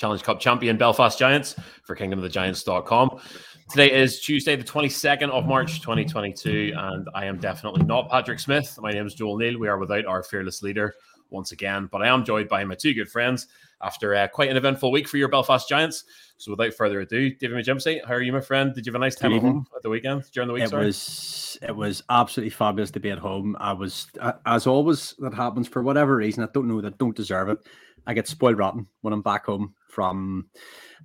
Challenge Cup champion Belfast Giants for kingdomofthegiants.com. Today is Tuesday, the 22nd of March, 2022, and I am definitely not Patrick Smith. My name is Joel Neal. We are without our fearless leader once again, but I am joined by my two good friends after uh, quite an eventful week for your Belfast Giants. So without further ado, David McJimsey, how are you, my friend? Did you have a nice time at home at the weekend during the week? It sorry? was it was absolutely fabulous to be at home. I was as always that happens for whatever reason. I don't know that don't deserve it. I get spoiled rotten when I'm back home from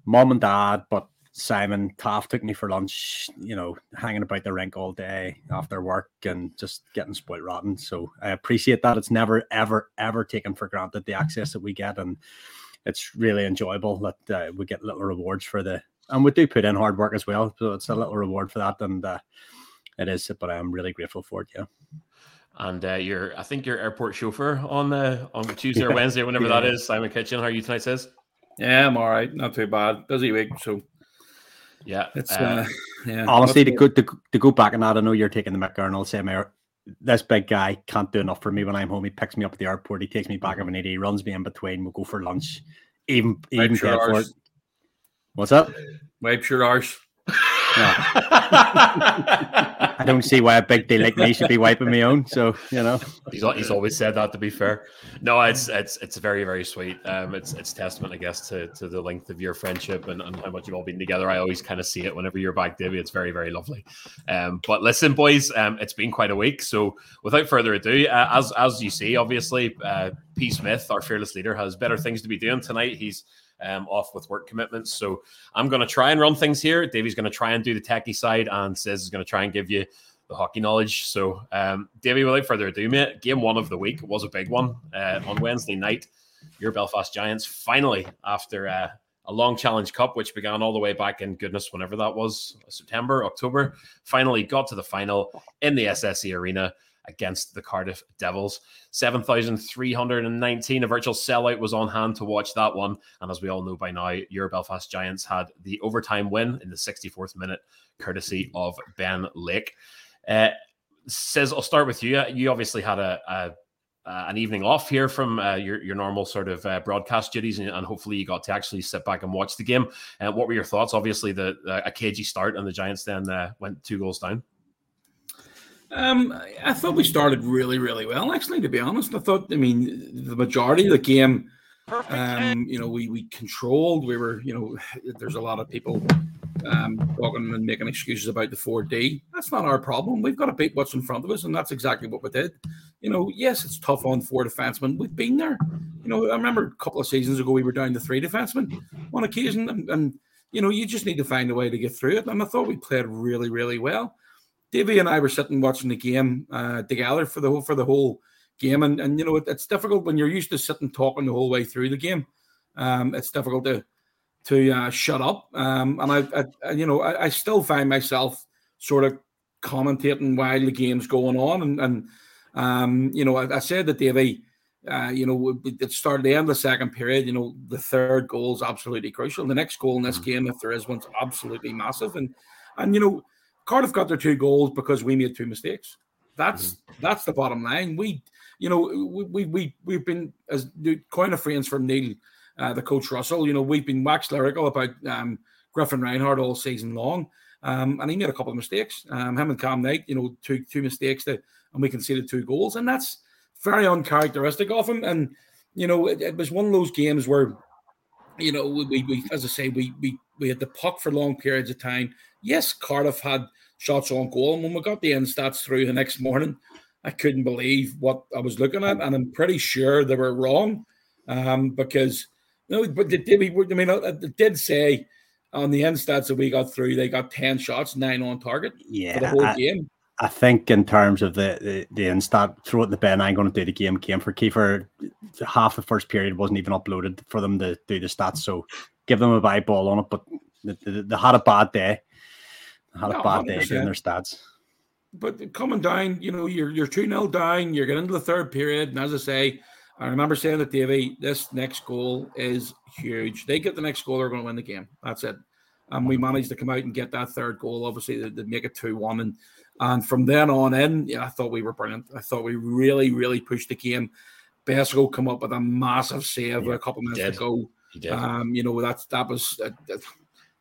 mom and dad, but Simon Taft took me for lunch, you know, hanging about the rink all day after work and just getting spoiled rotten. So I appreciate that. It's never, ever, ever taken for granted the access that we get. And it's really enjoyable that uh, we get little rewards for the, and we do put in hard work as well. So it's a little reward for that. And uh, it is, but I'm really grateful for it. Yeah. And uh, your, I think your airport chauffeur on the on Tuesday or Wednesday, whenever that Yeah. is, Simon Kitchen. How are you tonight, says? Yeah, I'm all right. Not too bad. Busy week, so Yeah, it's uh, uh, yeah. Honestly, to What's- go, to, to go back on that, I know you're taking the mick, and I'll this big guy can't do enough for me when I'm home. He picks me up at the airport, he takes me back if I need, he runs me in between, we'll go for lunch, even even Wipe your paid for it. What's up? Wipe your arse. No, I don't see why a big deal like me should be wiping me own. So you know, he's he's always said that. To be fair, no, it's it's it's very very sweet. Um, it's it's testament, I guess, to to the length of your friendship and, and how much you've all been together. I always kind of see it whenever you're back, Davey. It's very very lovely. Um, but listen, boys, um, it's been quite a week. So without further ado, uh, as as you see, obviously, uh, P Smith, our fearless leader, has better things to be doing tonight. He's um, off with work commitments. So I'm going to try and run things here. Davey's going to try and do the techie side, and Sis is going to try and give you the hockey knowledge. So, um, Davey, without further ado, mate, game one of the week was a big one uh, on Wednesday night. Your Belfast Giants finally, after uh, a long challenge cup, which began all the way back in goodness, whenever that was September, October, finally got to the final in the SSE Arena against the Cardiff Devils. 7,319, a virtual sellout was on hand to watch that one. And as we all know by now, your Belfast Giants had the overtime win in the 64th minute, courtesy of Ben Lake. Uh, says, I'll start with you. You obviously had a, a uh, an evening off here from uh, your your normal sort of uh, broadcast duties, and, and hopefully you got to actually sit back and watch the game. And what were your thoughts? Obviously, the uh, a cagey start, and the Giants then uh, went two goals down. Um, I thought we started really, really well. Actually, to be honest, I thought. I mean, the majority of the game, um, you know, we we controlled. We were, you know, there's a lot of people um, talking and making excuses about the 4D. That's not our problem. We've got to beat what's in front of us, and that's exactly what we did. You know, yes, it's tough on four defensemen. We've been there. You know, I remember a couple of seasons ago we were down to three defensemen on occasion, and, and you know, you just need to find a way to get through it. And I thought we played really, really well. Davey and I were sitting watching the game uh, together for the whole for the whole game, and and you know it, it's difficult when you're used to sitting talking the whole way through the game. Um, it's difficult to to uh, shut up. Um, and I, I, you know, I, I still find myself sort of commentating while the game's going on, and and um, you know, I, I said that Davey. Uh, you know, it started the end of the second period. You know, the third goal is absolutely crucial. The next goal in this game, if there is one, is absolutely massive. And and you know, Cardiff got their two goals because we made two mistakes. That's that's the bottom line. We, you know, we we, we we've been as the coin of friends from Neil, uh, the coach Russell. You know, we've been wax lyrical about um, Griffin Reinhardt all season long. Um, and he made a couple of mistakes. Um, him and Cam Knight, you know, two two mistakes that, and we conceded two goals, and that's very uncharacteristic of him. And you know, it, it was one of those games where, you know, we, we as I say, we we we had the puck for long periods of time. Yes, Cardiff had shots on goal, and when we got the end stats through the next morning, I couldn't believe what I was looking at, and I'm pretty sure they were wrong, um, because you know, but they did. I mean, it did say on the end stats that we got through, they got 10 shots, nine on target yeah, for the whole I, game. I think in terms of the the, the instat, throw it the bin. I'm going to do the game game for Kiefer. Half the first period wasn't even uploaded for them to do the stats, so give them a buy ball on it. But they, they, they had a bad day. Had no, a bad 100%. day doing their stats. But coming down, you know, you're you're two 0 down. You're getting into the third period, and as I say, I remember saying to Davey, this next goal is huge. They get the next goal, they're going to win the game. That's it. And we managed to come out and get that third goal. Obviously, they, they make it two one, and and from then on in, yeah, I thought we were brilliant. I thought we really, really pushed the game. Besco come up with a massive save yeah, a couple minutes ago. Um, you know that's that was uh,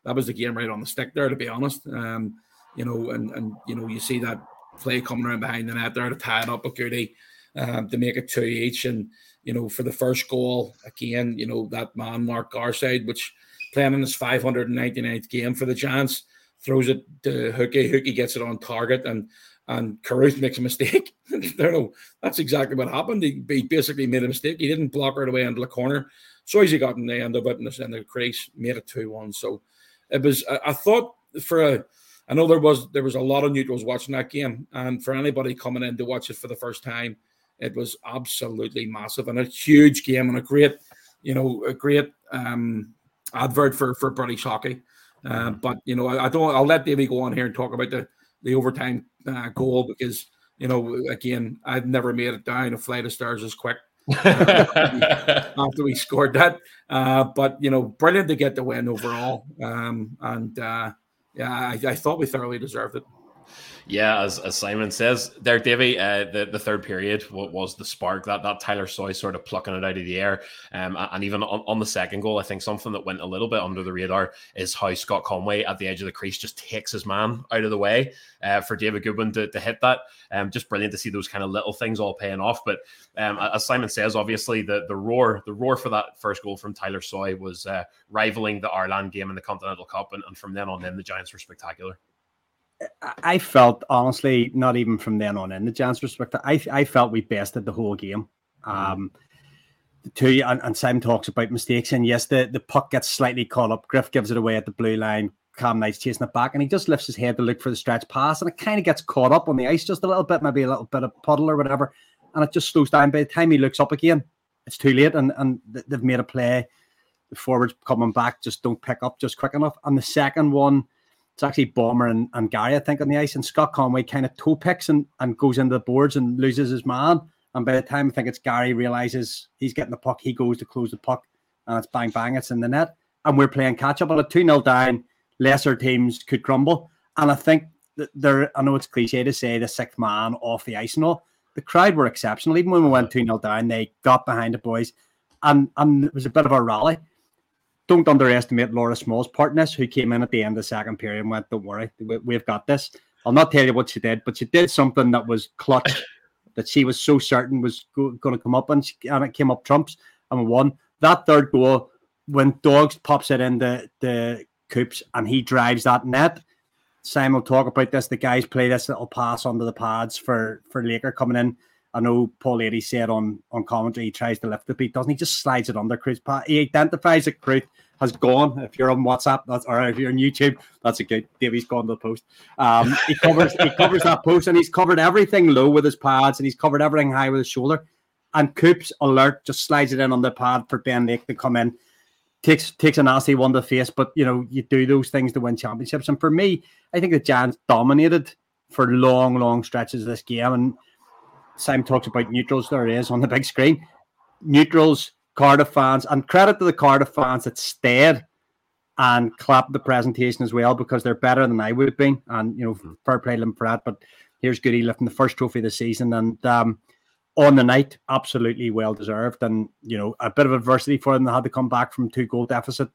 that was the game right on the stick there. To be honest, um, you know, and and you know you see that play coming around behind the net there to tie it up with Goody um, to make it two each. And, you know, for the first goal, again, you know, that man, Mark Garside, which playing in his 599th game for the Giants, throws it to Hookie. Hookie gets it on target and and Carruth makes a mistake. Know. That's exactly what happened. He, he, basically made a mistake. He didn't block right away into the corner. So as he got in the end of it and the, in the crease, made it 2 1. So it was, I, I thought for a, I know there was there was a lot of neutrals watching that game, and for anybody coming in to watch it for the first time, it was absolutely massive and a huge game and a great, you know, a great um, advert for for British hockey. Uh, but you know, I, I, don't. I'll let Davey go on here and talk about the the overtime uh, goal because you know, again, I've never made it down a flight of stairs as quick after we scored that. Uh, but you know, brilliant to get the win overall. Um, and uh, yeah, I, I, thought we thoroughly deserved it. Yeah, as, as Simon says there, Davy, uh, the, the third period what was the spark that that Tyler Soy sort of plucking it out of the air. Um, and even on, on the second goal, I think something that went a little bit under the radar is how Scott Conway at the edge of the crease just takes his man out of the way uh, for David Goodwin to, to hit that. Um, just brilliant to see those kind of little things all paying off. But um, as Simon says, obviously the the roar the roar for that first goal from Tyler Soy was uh, rivaling the Ireland game in the Continental Cup, and, and from then on, then the Giants were spectacular. I felt honestly, not even from then on in the Giants perspective, I I felt we bested the whole game. Mm. Um, two and, and Simon talks about mistakes, and yes, the, the puck gets slightly caught up. Griff gives it away at the blue line. Cam Knight's chasing it back, and he just lifts his head to look for the stretch pass, and it kind of gets caught up on the ice just a little bit, maybe a little bit of puddle or whatever, and it just slows down. By the time he looks up again, it's too late, and and they've made a play. The forwards coming back just don't pick up just quick enough, and the second one it's actually Bomber and, and Gary, I think, on the ice. And Scott Conway kind of toe picks and, and goes into the boards and loses his man. And by the time I think it's Gary realizes he's getting the puck, he goes to close the puck and it's bang bang, it's in the net. And we're playing catch up on a 2 0 down. Lesser teams could crumble. And I think that there, I know it's cliche to say the sixth man off the ice and all. The crowd were exceptional. Even when we went 2 0 down, they got behind the boys. And, and it was a bit of a rally don't underestimate Laura Small's partners who came in at the end of the second period and went, Don't worry, we've got this. I'll not tell you what she did, but she did something that was clutch that she was so certain was go- going to come up, and, she, and it came up trumps and we won. That third goal, when Dogs pops it in the, the coops and he drives that net, Simon will talk about this. The guys play this little pass under the pads for, for Laker coming in. I know Paul Lady said on on commentary he tries to lift the beat, doesn't he? Just slides it under Cruz. He identifies that Cruz has gone. If you're on WhatsApp, that's or if you're on YouTube, that's a good. Davey's gone to the post. Um, he covers he covers that post and he's covered everything low with his pads and he's covered everything high with his shoulder. And Coops alert just slides it in on the pad for Ben Lake to come in. Takes takes a nasty one to face, but you know you do those things to win championships. And for me, I think the Giants dominated for long, long stretches of this game. And Simon talks about neutrals. There is on the big screen. Neutrals, Cardiff fans, and credit to the Cardiff fans that stayed and clapped the presentation as well because they're better than I would have been. And you know, mm-hmm. fair play to them for that. But here's Goody lifting the first trophy of the season, and um, on the night, absolutely well deserved. And you know, a bit of adversity for them. They had to come back from two goal deficit,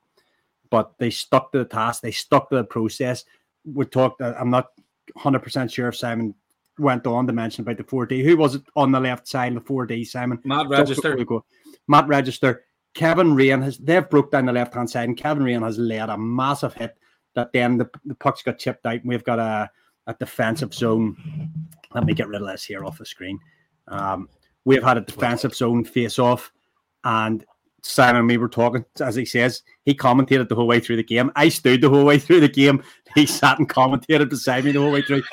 but they stuck to the task. They stuck to the process. we talked. I'm not 100 percent sure if Simon went on to mention about the 4D. Who was it on the left side of the 4D? Simon Matt Register. Matt Register. Kevin Raine has they've broke down the left hand side, and Kevin Raine has led a massive hit that then the, the puck's got chipped out, and we've got a, a defensive zone. Let me get rid of this here off the screen. Um, we've had a defensive zone face off, and Simon and me were talking, as he says, he commentated the whole way through the game. I stood the whole way through the game. He sat and commentated beside me the whole way through.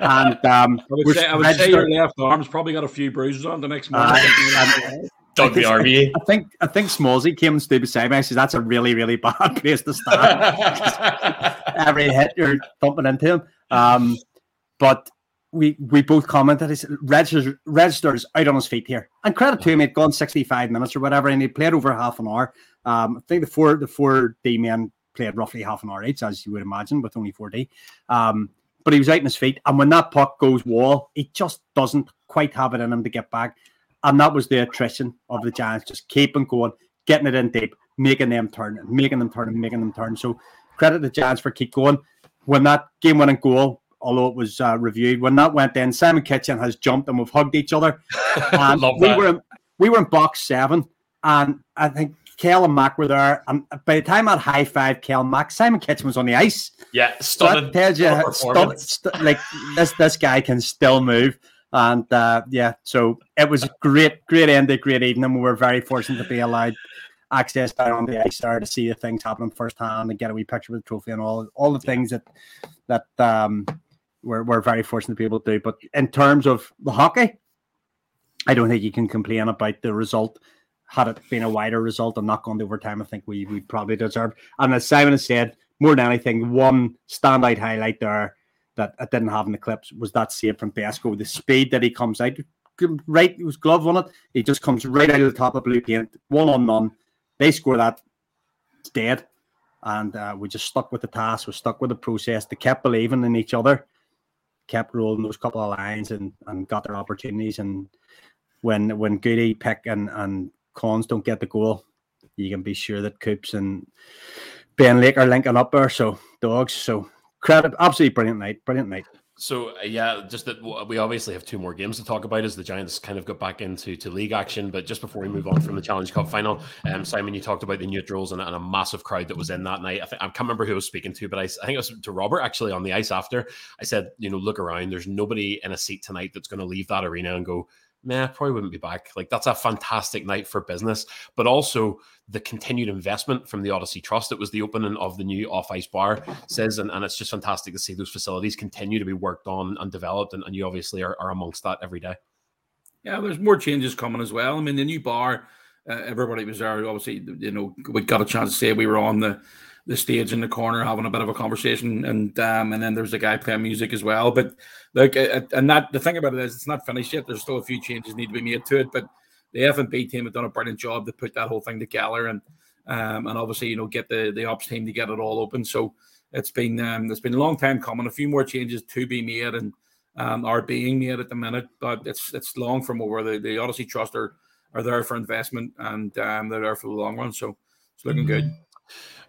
And um, I would, say, I would say, your left arm's probably got a few bruises on the next morning. Uh, Doug the RB. I think I think Smallsy came and stood beside me. I said, "That's a really really bad place to stand." Every hit you're thumping into him. Um, but we we both commented. He said, Register, Register's out on his feet here, and credit to him. He'd gone 65 minutes or whatever, and he played over half an hour. Um, I think the four the four D men played roughly half an hour each, as you would imagine, with only four D. Um, but he was out on his feet, and when that puck goes wall, he just doesn't quite have it in him to get back. And that was the attrition of the Giants, just keeping going, getting it in deep, making them turn, making them turn, making them turn. So credit the Giants for keep going. When that game winning goal, although it was uh, reviewed, when that went in, Simon Kitchen has jumped and we've hugged each other. And we were in, we were in box seven, and I think Kel and Mac were there. And by the time I'd high five Kel and Mac, Simon Kitchen was on the ice. Yeah, stunning. So tells you, st- st- like this this guy can still move. And uh, yeah, so it was a great, great end of great evening. We were very fortunate to be allowed access down on the ice there to see the things happening firsthand and get a wee picture with the trophy and all all the things that that um we're, we're very fortunate to be able to do. But in terms of the hockey, I don't think you can complain about the result. Had it been a wider result and not gone to overtime, I think we we probably deserve. And as Simon has said, more than anything, one standout highlight there that I didn't have in the clips was that save from Besko. The speed that he comes out, right, it was glove on it. He just comes right out of the top of blue paint, one on none. They score that, it's dead. And uh, we just stuck with the task, we stuck with the process. They kept believing in each other, kept rolling those couple of lines and, and got their opportunities. And when when Goody, Pick, and, and Cons don't get the goal, you can be sure that Coops and Ben Lake are linking up there. So, dogs. So, credit, absolutely brilliant night, brilliant night. So uh, yeah, just that we obviously have two more games to talk about as the Giants kind of got back into to league action. But just before we move on from the Challenge Cup final, um, Simon, you talked about the neutrals and, and, a massive crowd that was in that night. I, I can't remember who I was speaking to, but I, I, think it was to Robert actually on the ice after. I said, you know, look around. There's nobody in a seat tonight that's going to leave that arena and go, man, probably wouldn't be back. Like that's a fantastic night for business, but also the continued investment from the Odyssey Trust. It was the opening of the new off ice bar, says, and, and it's just fantastic to see those facilities continue to be worked on and developed. And, and you obviously are, are amongst that every day. Yeah, there's more changes coming as well. I mean, the new bar, uh, everybody was there. Obviously, you know, we got a chance to say we were on the the stage in the corner having a bit of a conversation, and um, and then there's a guy playing music as well. But like, uh, and that the thing about it is, it's not finished yet. There's still a few changes need to be made to it, but the FNB team have done a brilliant job to put that whole thing together, and um, and obviously you know get the the ops team to get it all open. So it's been um, it's been a long time coming. A few more changes to be made and um, are being made at the minute, but it's it's long from over. The the Odyssey Trust are are there for investment and um, they're there for the long run. So it's looking good.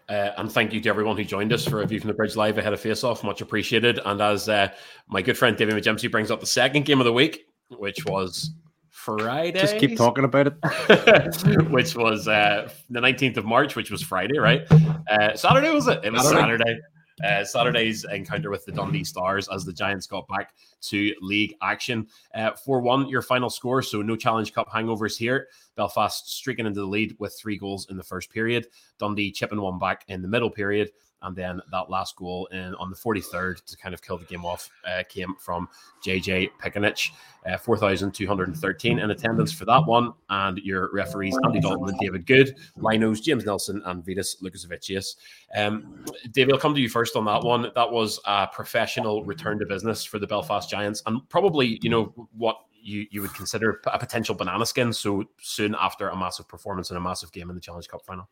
Uh, and thank you to everyone who joined us for a view from the bridge live ahead of face off. Much appreciated. And as uh, my good friend David McJimsey brings up the second game of the week, which was Friday. Just keep talking about it. which was uh, the 19th of March, which was Friday, right? Uh, Saturday was it? It was Saturday. Saturday. Uh, Saturday's encounter with the Dundee Stars as the Giants got back to league action. Uh, 4 uh, 1, your final score. So no Challenge Cup hangovers here. Belfast streaking into the lead with three goals in the first period. Dundee chipping one back in the middle period. And then that last goal in on the 43rd to kind of kill the game off uh, came from JJ Piccinich, uh, 4,213 in attendance for that one. And your referees, Andy Dalton and David Good, Linos, James Nelson, and Vitas Lukasovicius. Um, David, I'll come to you first on that one. That was a professional return to business for the Belfast Giants, and probably, you know, what you, you would consider a potential banana skin so soon after a massive performance in a massive game in the Challenge Cup final.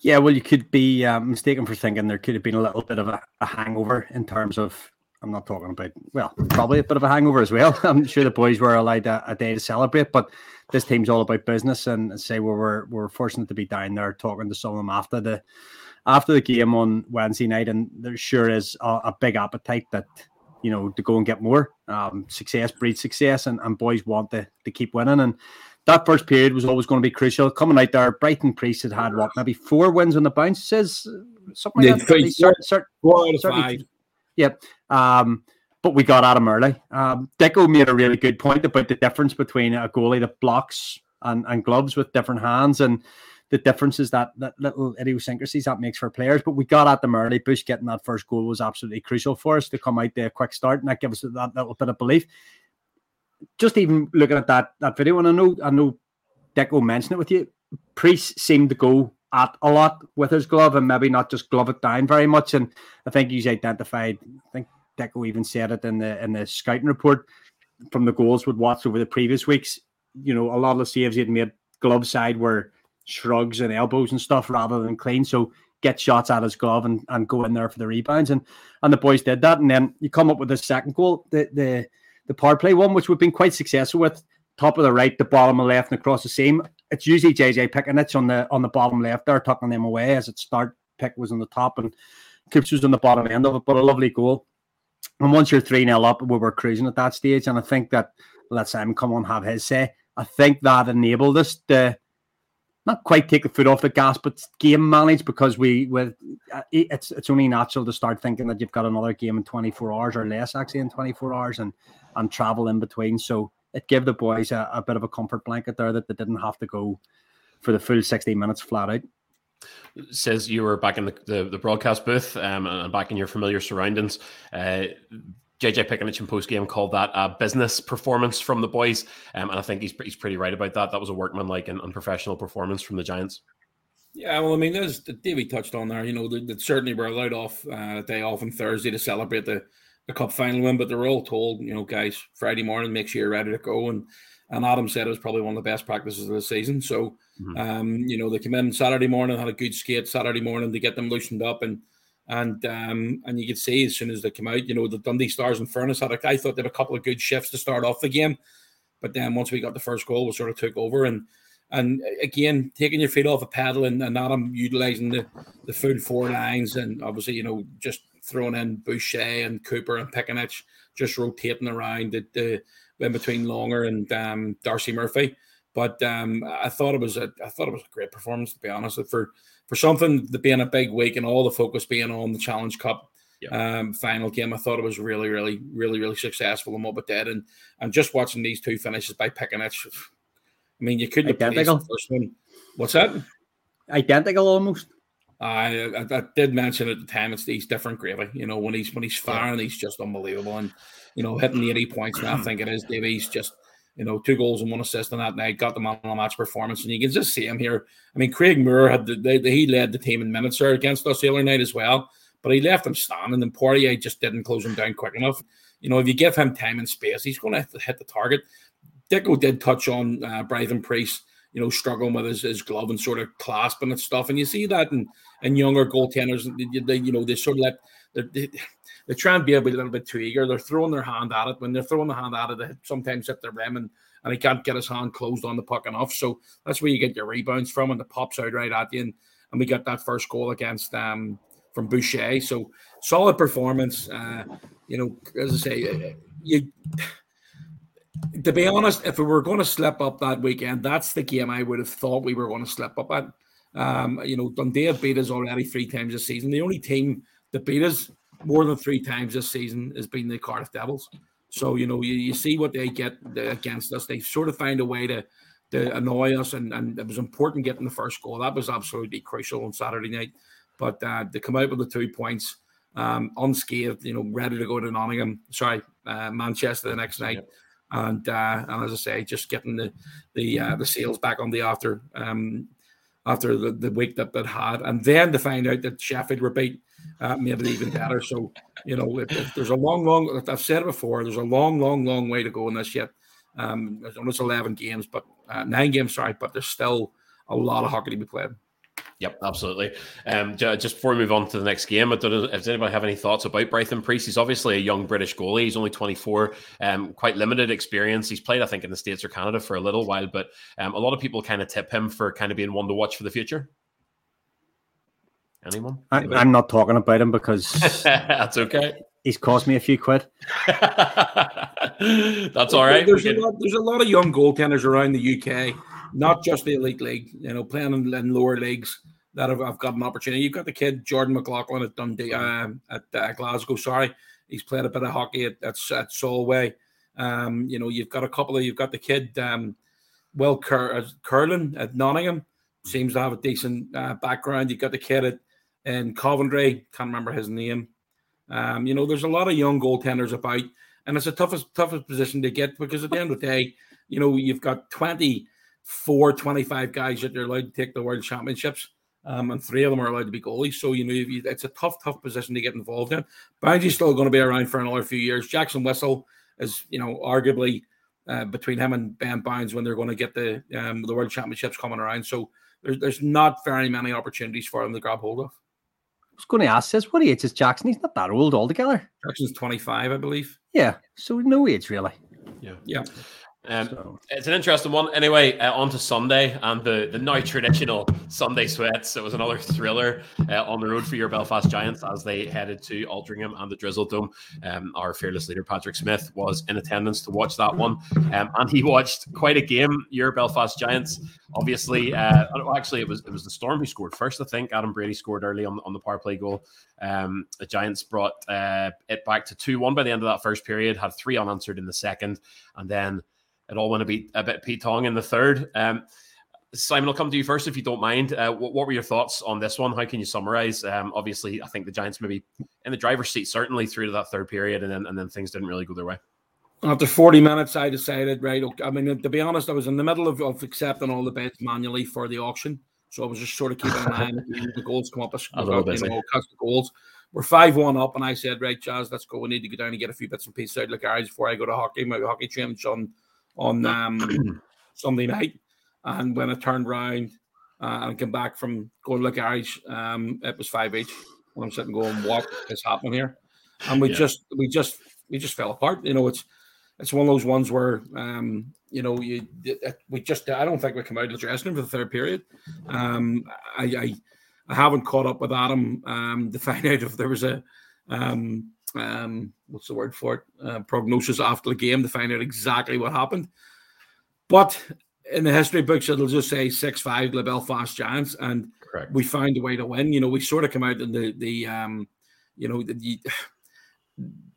Yeah, well, you could be uh, mistaken for thinking there could have been a little bit of a, a, hangover in terms of. I'm not talking about, well, probably a bit of a hangover as well. I'm sure the boys were allowed a, a day to celebrate, but this team's all about business. And say we were, we're fortunate to be down there talking to some of them after the after the game on Wednesday night, and there sure is a, a big appetite that you know to go and get more. Um, success breeds success, and, and boys want to to keep winning. And that first period was always going to be crucial. Coming out there, Brython Preece had had what maybe four wins on the bounce, says something like Yeah, that. Cert- cert- Four out of five. Yep. Um, but we got at him early. Um, Deco made a really good point about the difference between a goalie that blocks and, and gloves with different hands and the differences that, that little idiosyncrasies that makes for players. But we got at them early. Bush getting that first goal was absolutely crucial for us to come out there quick start and that gives us that little bit of belief. Just even looking at that that video, and I know I know Deco mentioned it with you. Preece seemed to go at a lot with his glove and maybe not just glove it down very much. And I think he's identified. I think Deco even said it in the in the scouting report from the goals we'd watched over the previous weeks. You know, a lot of the saves he had made glove side were shrugs and elbows and stuff rather than clean. So get shots at his glove and, and go in there for the rebounds. And and the boys did that. And then you come up with the second goal, the the the power play one, which we've been quite successful with. Top of the right, the bottom of the left, and across the seam. It's usually JJ Piccinich on the on the bottom left They're tucking them away as it start. Pick was on the top and Coops was on the bottom end of it, but a lovely goal. And once you're 3 0 up, we were cruising at that stage. And I think that let Simon come on have his say. I think that enabled us to not quite take the foot off the gas, but game manage because we with uh, it's it's only natural to start thinking that you've got another game in 24 hours or less actually in 24 hours and and travel in between. So it gave the boys a, a bit of a comfort blanket there that they didn't have to go for the full 60 minutes flat out. says you were back in the, the, the broadcast booth um, and back in your familiar surroundings. Uh, JJ Piccinich in post game called that a business performance from the boys, um, and I think he's he's pretty right about that. That was a workmanlike and unprofessional performance from the Giants. Yeah, well, I mean, as Davey touched on there, you know, they, they certainly were allowed off uh, day off on Thursday to celebrate the, the cup final win, but they were all told, you know, guys, Friday morning, make sure you're ready to go. And and Adam said it was probably one of the best practices of the season. So, um, you know, they came in Saturday morning, had a good skate Saturday morning to get them loosened up, and and um, and you could see as soon as they came out, you know, the Dundee Stars and Furnace had a, I thought they had a couple of good shifts to start off the game, but then once we got the first goal, we sort of took over and. And again, taking your feet off a pedal and, and Adam utilizing the, the full four lines and obviously, you know, just throwing in Boucher and Cooper and Piccinich, just rotating around the, the in between Longer and um, Darcy Murphy. But um, I thought it was a I thought it was a great performance to be honest. For for something that being a big week and all the focus being on the Challenge Cup um, final game, I thought it was really, really, really, really successful in what we did. And and just watching these two finishes by Piccinich, I mean, you couldn't have Identical. the first one. What's that? Identical almost. I, I, I did mention at the time it's he's different gravy. You know when he's when he's firing, he's just unbelievable, and you know hitting the eighty points. Now I think it is Davies just you know two goals and one assist on that night, got the man of the match performance, and you can just see him here. I mean, Craig Moore had the, the, the- he led the team in minutes there against us the other night as well, but he left him standing, and Poirier just didn't close him down quick enough. You know, if you give him time and space, he's going to hit the target. Dicko did touch on uh, Brython Preece, you know, struggling with his, his glove and sort of clasping and stuff. And you see that in, in younger goaltenders, they, they, you know, they sort of let, they, they, try and be a, bit, a little bit too eager. They're throwing their hand at it. When they're throwing the hand at it, they sometimes hit their rim and, and he can't get his hand closed on the puck enough. So that's where you get your rebounds from and the pops out right at you. And, and we got that first goal against um from Boucher. So solid performance. Uh, you know, as I say, you to be honest, if we were going to slip up that weekend, that's the game I would have thought we were going to slip up at. Um, you know, Dundee have beat us already three times this season. The only team that beat us more than three times this season has been the Cardiff Devils. So, you know, you, you see what they get against us. They sort of find a way to to annoy us, and, and it was important getting the first goal. That was absolutely crucial on Saturday night. But uh, to come out with the two points um, unscathed, you know, ready to go to Nottingham, sorry, uh, Manchester the next night. And, uh, and as I say, just getting the the uh, the sales back on the after um, after the, the week that that had, and then to find out that Sheffield were beat uh, made it even better. So you know, if, if there's a long, long. I've said it before. There's a long, long, long way to go in this yet. Um, it's 11 games, but uh, nine games, sorry, but there's still a lot of hockey to be played. Yep, absolutely. Um, just before we move on to the next game, I don't know, does anybody have any thoughts about Brython Preece? He's obviously a young British goalie. He's only 24, um, quite limited experience. He's played, I think, in the States or Canada for a little while, but um, a lot of people kind of tip him for kind of being one to watch for the future. Anyone? I, I'm not talking about him because That's okay. he's cost me a few quid. That's all right. There's a, lot, there's a lot of young goaltenders around the UK, not just the elite league. You know, playing in, in lower leagues that have, have got an opportunity. You've got the kid Jordan McLaughlin at Dundee, um, at uh, Glasgow. Sorry, he's played a bit of hockey at at, at Solway. Um, you know, you've got a couple of. You've got the kid um, Will Cur- uh, Curlin at Nottingham. Seems to have a decent uh, background. You've got the kid at in Coventry. Can't remember his name. Um, you know, there's a lot of young goaltenders about, and it's the toughest toughest position to get because at the end of the day, you know, you've got 24, 25 guys that are allowed to take the world championships. Um, and three of them are allowed to be goalies. So, you know, you- it's a tough, tough position to get involved in. Banji's still going to be around for another few years. Jackson Whistle is, you know, arguably uh, between him and Ben Bowns when they're going to get the um, the world championships coming around. So there's, there's not very many opportunities for them to grab hold of. I was going to ask this. What age is Jackson? He's not that old altogether. Jackson's 25, I believe. Yeah, so no age really. Yeah, yeah. Um, So It's an interesting one. Anyway, uh, on to Sunday and the, the now traditional Sunday sweats. It was another thriller uh, on the road for your Belfast Giants as they headed to Altrincham and the Drizzle Dome. Um, our fearless leader, Patrick Smith, was in attendance to watch that one. Um, and he watched quite a game, your Belfast Giants. Obviously, uh, actually, it was it was the Storm who scored first, I think. Adam Brady scored early on, on the power play goal. Um, the Giants brought uh, it back to 2 1 by the end of that first period, had three unanswered in the second. And then it all went a bit a bit Pete Tong in the third. Um, Simon, I'll come to you first if you don't mind. Uh, what, what were your thoughts on this one? How can you summarize? Um, obviously, I think the Giants maybe in the driver's seat certainly through to that third period, and then and then things didn't really go their way. After 40 minutes, I decided, right, okay, I mean, to be honest, I was in the middle of, of accepting all the bets manually for the auction. So I was just sort of keeping an eye on the goals come up as A you know, the goals. We're 5 1 up, and I said, right, Jazz, let's go. We need to go down and get a few bits and pieces out of the garage before I go to hockey. My hockey training's on, on um, Sunday night. And when I turned round uh, and came back from going to the garage, um, it was 5 each. When I'm sitting going, what is happening here? And we Yeah. just, we just, we just fell apart. You know, it's, it's one of those ones where um, you know you we just I don't think we come out of the dressing room for the third period. Um, I, I I haven't caught up with Adam um, to find out if there was a um, um, what's the word for it uh, prognosis after the game to find out exactly what happened. But in the history books, it'll just say six five the Belfast Giants, and Correct. we found a way to win. You know, we sort of come out in the the um, you know the, the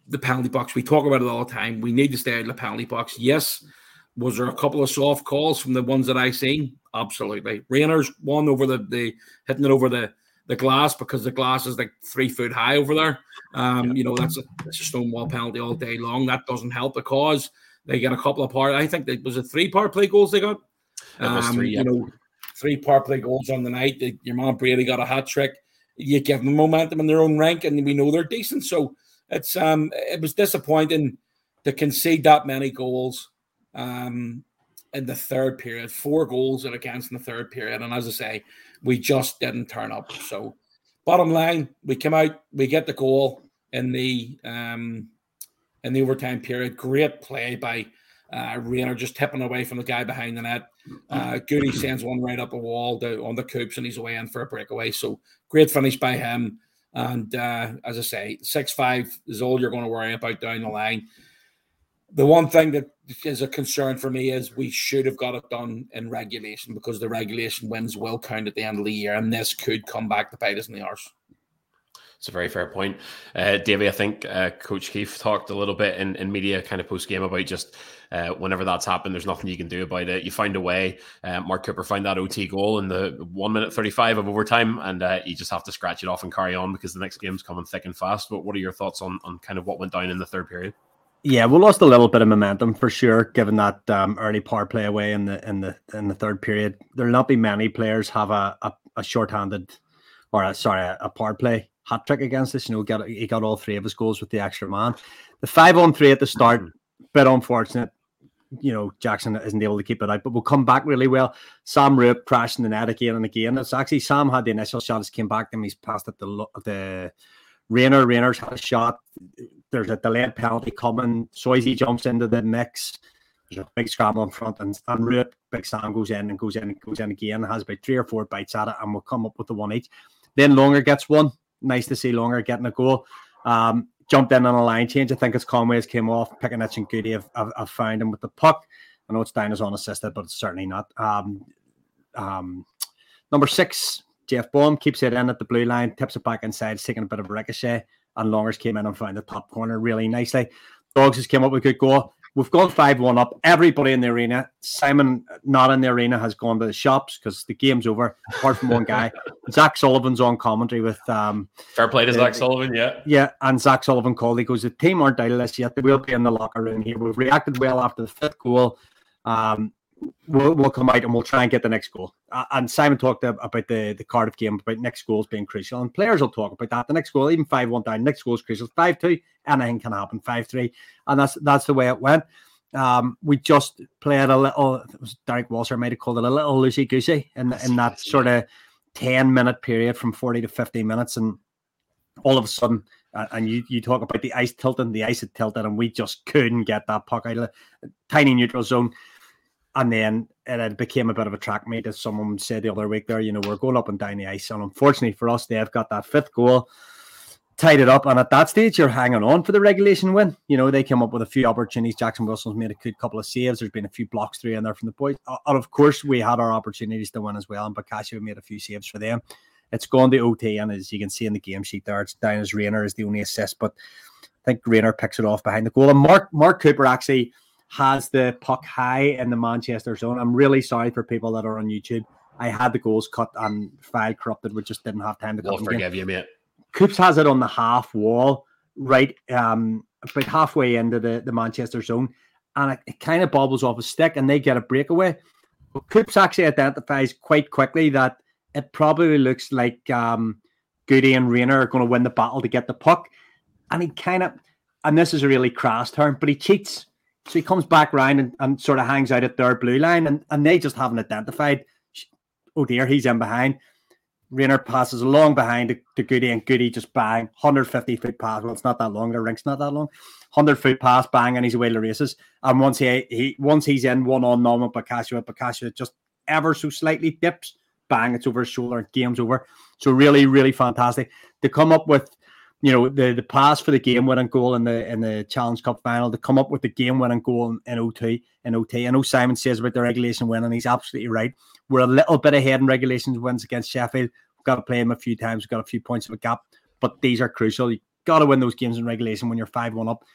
the penalty box. We talk about it all the time. We need to stay out of the penalty box. Yes. Was there a couple of soft calls from the ones that I seen? Absolutely. Rainer's one over the, the hitting it over the the glass because the glass is like three foot high over there. Um, you know, that's a that's a stonewall penalty all day long. That doesn't help the cause. They get a couple of part. I think it was a three power play goals they got. Um, three, yeah. You know, three power play goals on the night. Your man Brady got a hat trick. You give them momentum in their own rank, and we know they're decent. So it's um it was disappointing to concede that many goals um in the third period. Four goals and against in the third period. And as I say, we just didn't turn up. So bottom line, we come out, we get the goal in the um in the overtime period. Great play by uh, Rayner just tipping away from the guy behind the net. Uh, Goody sends one right up a wall to, on the coops and he's away in for a breakaway. So great finish by him. And uh, as I say, six five is all you're going to worry about down the line. The one thing that is a concern for me is we should have got it done in regulation because the regulation wins will count at the end of the year, and this could come back to bite us in the arse. It's a very fair point. Uh, Davey, I think uh, Coach Keefe talked a little bit in, in media kind of post game about just uh, whenever that's happened, there's nothing you can do about it. You find a way. Uh, Mark Cooper found that OT goal in the one minute 35 of overtime, and uh, you just have to scratch it off and carry on because the next game's coming thick and fast. But what are your thoughts on, on kind of what went down in the third period? Yeah, we lost a little bit of momentum for sure, given that um, early power play away in the in the in the third period. There'll not be many players have a a, a short-handed or a, sorry a, a power play hat trick against us. You know, got he got all three of his goals with the extra man. The five on three at the start, bit unfortunate. You know, Jackson isn't able to keep it out, but we'll come back really well. Sam Ruopp crashing the net again and again. It's actually Sam had the initial shot, has came back, and he's passed it the the Rayner. Rayner's had a shot. There's a delayed penalty coming. Soisy jumps into the mix. There's a big scramble in front, and, and Root, Big Sam goes in and goes in and goes in again. Has about three or four bites at it, and we'll come up with the one each. Then Longer gets one. Nice to see Longer getting a goal. Um, jumped in on a line change. I think it's Conway's came off. Piccinich and Goody have, have, have found him with the puck. I know it's down as unassisted, but it's certainly not. Um, um, number six, Jeff Baum keeps it in at the blue line, tips it back inside, taking a bit of a ricochet, and Longers came in and found the top corner really nicely. Dogs has came up with a good goal. We've gone 5 1 up. Everybody in the arena, Simon not in the arena, has gone to the shops because the game's over, apart from one guy. Zach Sullivan's on commentary with. um Fair play to the- Zach Sullivan, yeah. Yeah, and Zach Sullivan called. He goes, The team aren't out of this yet. They will be in the locker room here. We've reacted well after the fifth goal. Um, we'll, we'll come out and we'll try and get the next goal. Uh, and Simon talked about the, the Cardiff game, about next goals being crucial. And players will talk about that. The next goal, even 5 1 down, next goal is crucial. 5 2, anything can happen. 5 3. And that's that's the way it went. Um, we just played a little, it was Derek Walser might have called it a little loosey goosey in, in that sort of 10 minute period from 40 to 50 minutes. And all of a sudden, uh, and you, you talk about the ice tilting, the ice had tilted, and we just couldn't get that puck out of the tiny neutral zone. And then it became a bit of a track meet, as someone said the other week there. You know, we're going up and down the ice. And unfortunately for us, they've got that fifth goal, tied it up. And at that stage, you're hanging on for the regulation win. You know, they came up with a few opportunities. Jackson Wilson's made a good couple of saves. There's been a few blocks through in there from the boys. And of course, we had our opportunities to win as well. And Bacasio made a few saves for them. It's gone to OT, and as you can see in the game sheet there, it's down as Rayner is the only assist. But I think Rayner picks it off behind the goal. And Mark Mark Cooper actually has the puck high in the Manchester zone. I'm really sorry for people that are on YouTube. I had the goals cut and file corrupted. We just didn't have time to We'll cut them again. forgive you, mate. Coops has it on the half wall, right um about halfway into the, the Manchester zone, and it, it kind of bobbles off a stick, and they get a breakaway. But Coops actually identifies quite quickly that it probably looks like um Goody and Rayner are going to win the battle to get the puck, and he kind of, and this is a really crass term, but he cheats. So he comes back round and, and sort of hangs out at their blue line, and, and they just haven't identified. Oh dear, he's in behind. Rayner passes along behind to, to Goody, and Goody just bang 150 foot pass. Well, it's not that long. The rink's not that long. 100 foot pass, bang, and he's away to the races. And once he, he once he's in one on one with Bacasio, Bacasio just ever so slightly dips, bang, it's over his shoulder, game's over. So really, really fantastic. To come up with, you know, the, the pass for the game winning goal in the in the Challenge Cup final, to come up with the game winning goal in, in OT in OT. I know Simon says about the regulation win, and he's absolutely right. We're a little bit ahead in regulations wins against Sheffield. We've got to play them a few times. We've got a few points of a gap, but these are crucial. You got to win those games in regulation when you're five one up.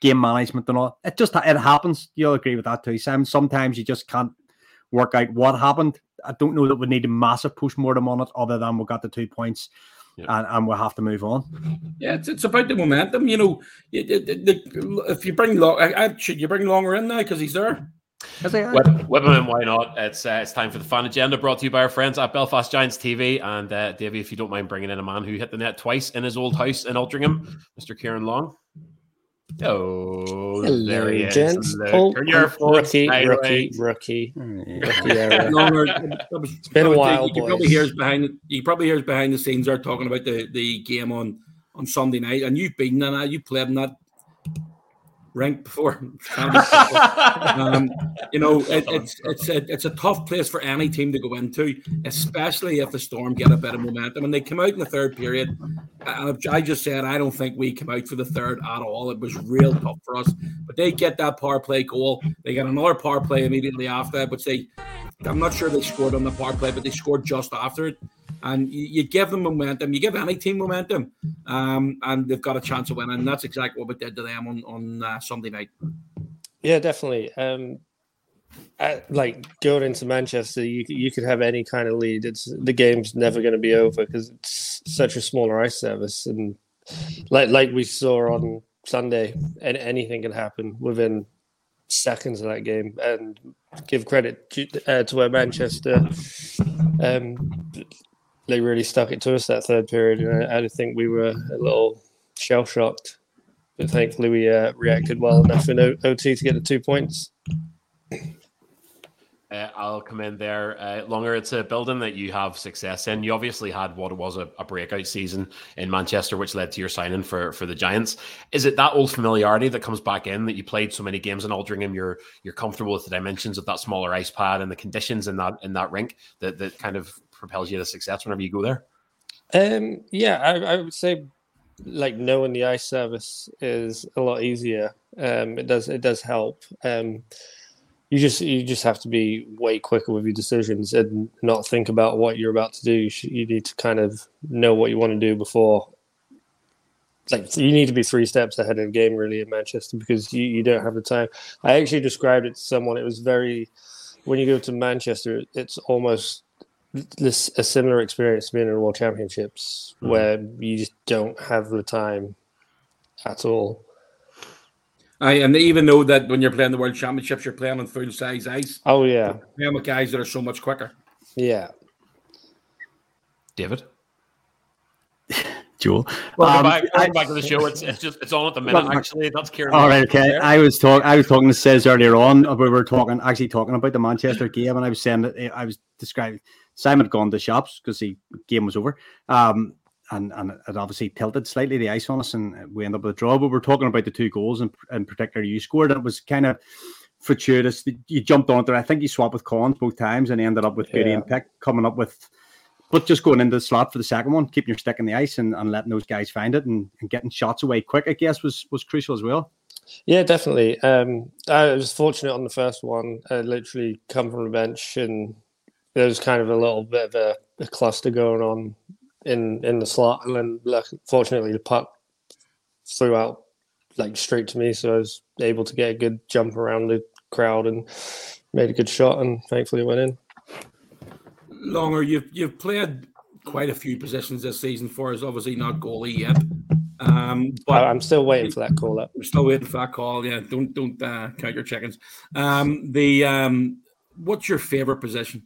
Game management and all. It just it happens. You'll agree with that too, Simon. Sometimes you just can't work out what happened. I don't know that we need a massive push mortem on it, other than we got the two points, and, and we'll have to move on. Yeah, it's, it's about the momentum. You know, you- you- the- if you bring long, I, I, should you bring longer in now because he's there? Whip, whip him in, why not? It's uh, it's time for the fan agenda brought to you by our friends at Belfast Giants TV. And uh, Davey, if you don't mind bringing in a man who hit the net twice in his old house in Altrincham, Mr. Ciaran Long. Oh, there he Hello, is. gents. Look, Paul, turn your rookie, foot rookie, rookie, rookie era. Longer. That was- It's been a probably- while, You probably boys. hears behind. You probably hears behind the scenes. They're talking about the, the game on on Sunday night, and you've been in that. You played in that rink before. um, you know, it, it's it's a, it's a tough place for any team to go into, especially if the Storm get a bit of momentum. And they come out in the third period. And I just said I don't think we come out for the third at all. It was real tough for us. But they get that power play goal. They get another power play immediately after that, which they I'm not sure they scored on the power play, but they scored just after it. And you, you give them momentum, you give any team momentum, um, and they've got a chance of winning. And that's exactly what we did to them on on uh, Sunday night. Yeah, definitely. Um, like going into Manchester, you you could have any kind of lead. It's the game's never going to be over because it's such a smaller ice service, and like like we saw on Sunday, and anything can happen within seconds of that game. And give credit to, uh, to where Manchester, um, they really stuck it to us that third period, and I, I think we were a little shell shocked. But thankfully, we uh, reacted well enough in O- OT to get the two points. Uh, I'll come in there. Uh, longer, it's a building that you have success in. You obviously had what was a, a breakout season in Manchester, which led to your signing for for the Giants. Is it that old familiarity that comes back in that you played so many games in Altrincham? You're you're comfortable with the dimensions of that smaller ice pad and the conditions in that in that rink that that kind of propels you to success whenever you go there. Um, yeah, I, I would say like knowing the ice service is a lot easier. Um, it does it does help. Um, you just you just have to be way quicker with your decisions and not think about what you're about to do. You, should, you need to kind of know what you want to do before. Like you need to be three steps ahead of the game really in Manchester because you, you don't have the time. I actually described it to someone. It was very when you go to Manchester, it's almost this a similar experience to being in World Championships Mm-hmm. where you just don't have the time at all. I and they even know that when you're playing the World Championships, you're playing on full size ice. Oh yeah, Playing with guys that are so much quicker. yeah. David. Joel. Welcome Um, back. I- Welcome back to the show. It's, it's just it's on at the minute. Back. Actually, that's Ciaran. All right, okay. there. I was talking. I was talking to Says earlier on. We were talking, actually talking about the Manchester game, and I was saying that uh, I was describing Simon had gone to shops because the game was over, um, and and it obviously tilted slightly the ice on us, and we ended up with a draw. But we're talking about the two goals, and in particular, you scored, and it was kind of fortuitous. You jumped on there. I think you swapped with Collins both times, and ended up with Goody Yeah. and Pick coming up with. But just going into the slot for the second one, keeping your stick in the ice and, and letting those guys find it and, and getting shots away quick, I guess, was was crucial as well. Yeah, definitely. Um, I was fortunate on the first one. I literally come from the bench, and there was kind of a little bit of a, a cluster going on in in the slot, and then luck- fortunately the puck flew out like straight to me, so I was able to get a good jump around the crowd and made a good shot, and thankfully it went in. Longer, you've you've played quite a few positions this season for us. Obviously not goalie yet, um, but I'm still waiting for that call up. We're still waiting for that call. Yeah, don't don't uh, count your chickens. Um, the um, what's your favorite position?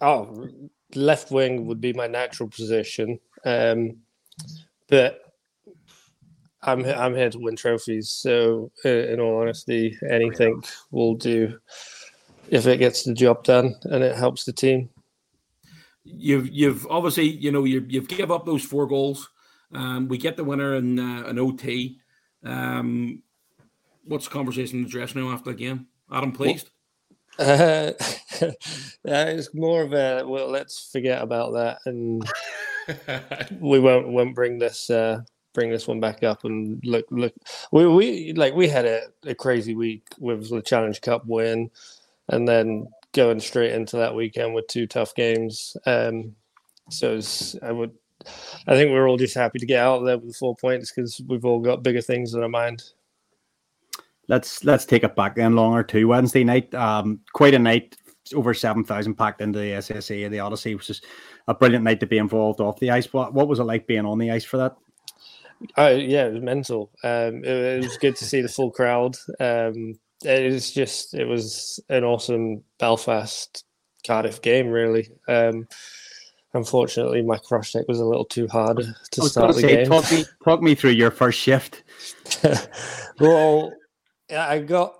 Oh, left wing would be my natural position, um, but I'm I'm here to win trophies. So, uh, in all honesty, anything will do if it gets the job done and it helps the team. You've you've obviously you know you you've give up those four goals. Um, we get the winner in uh, an OT. Um, what's the conversation in the dressing room after the game? Adam, pleased. Uh, it's more of a well, let's forget about that, and we won't won't bring this uh, bring this one back up. And look, look, we we like we had a, a crazy week with the Challenge Cup win, and then going straight into that weekend with two tough games. Um, so it's, I would, I think we're all just happy to get out there with four points because we've all got bigger things in our mind. Let's let's take it back then longer to Wednesday night. Um, quite a night, over seven thousand packed into the SSE and the Odyssey, which is a brilliant night to be involved off the ice. What what was it like being on the ice for that? Oh yeah, it was mental. Um, it, it was good to see the full crowd. Um, it was just it was an awesome Belfast Cardiff game, really. Um, unfortunately, my cross check was a little too hard to start the say, game. talk me talk me through your first shift. well, I got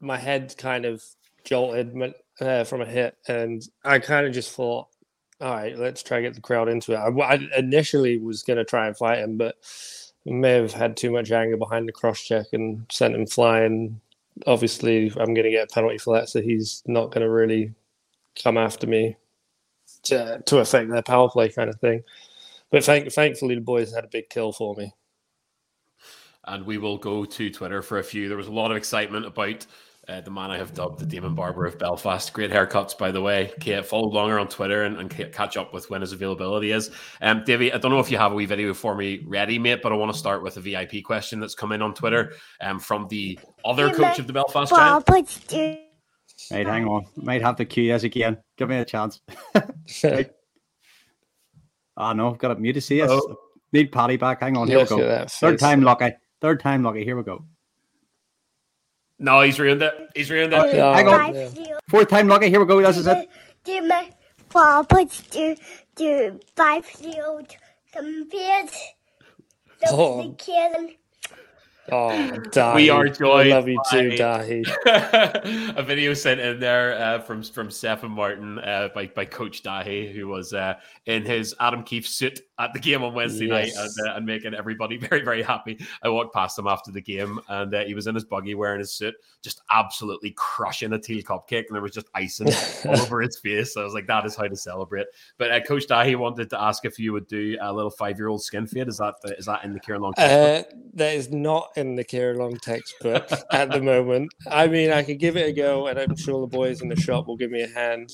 my head kind of jolted uh, from a hit, and I kind of just thought, all right, let's try get the crowd into it. I, I initially was going to try and fight him, but may have had too much anger behind the cross check and sent him flying. Obviously, I'm going to get a penalty for that, so he's not going to really come after me to, to affect their power play kind of thing. But thank, thankfully, the boys had a big kill for me. And we will go to Twitter for a few. There was a lot of excitement about uh, the man I have dubbed the Demon Barber of Belfast. Great haircuts, by the way. Kate, follow longer on Twitter and, and catch up with when his availability is. Um, Davey, I don't know if you have a wee video for me ready, mate, but I want to start with a VIP question that's come in on Twitter um, from the other coach of the Belfast Giants. Right, hang on. Might have to cue this again. Give me a chance. Ah no, I've got it muted. See us. Oh. Need Paddy back. Hang on. Here Look we go. that Third face. time lucky. Third time lucky. Here we go. No, he's ruined it. He's ruined it. Oh, hang on. yeah. Fourth time lucky. Here we go. This is it. Do my Roberts do do five year old compared to Oh. the kid Oh, Dahi. We are joined I love you too, Dahi. a video sent in there uh, from from Stephen Martin uh, by by Coach Dahi, who was uh, in his Adam Keefe suit at the game on Wednesday Yes. night and, uh, and making everybody very very happy. I walked past him after the game, and uh, he was in his buggy wearing his suit, just absolutely crushing a teal cupcake, and there was just icing all over his face. So I was like, that is how to celebrate. But uh, Coach Dahi wanted to ask if you would do a little five year old skin fade. Is that is that in the Ciaran Long? Uh, that is not in the Ciaran Long textbook at the moment. I mean, I could give it a go, and I'm sure the boys in the shop will give me a hand.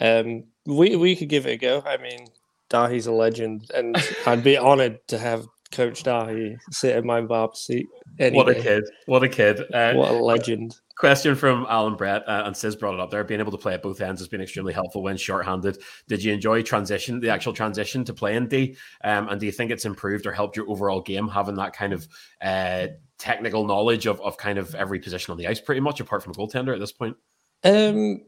Um, we we could give it a go. I mean, Dahi's a legend, and I'd be honoured to have Coach Dahi sit in my barb seat. Any What a kid! What a kid! Uh, What a legend! Question from Alan Brett uh, and Sis brought it up there. Being able to play at both ends has been extremely helpful when shorthanded. Did you enjoy transition, the actual transition to playing D? Um, and do you think it's improved or helped your overall game having that kind of uh, technical knowledge of, of kind of every position on the ice, pretty much apart from a goaltender at this point? Um,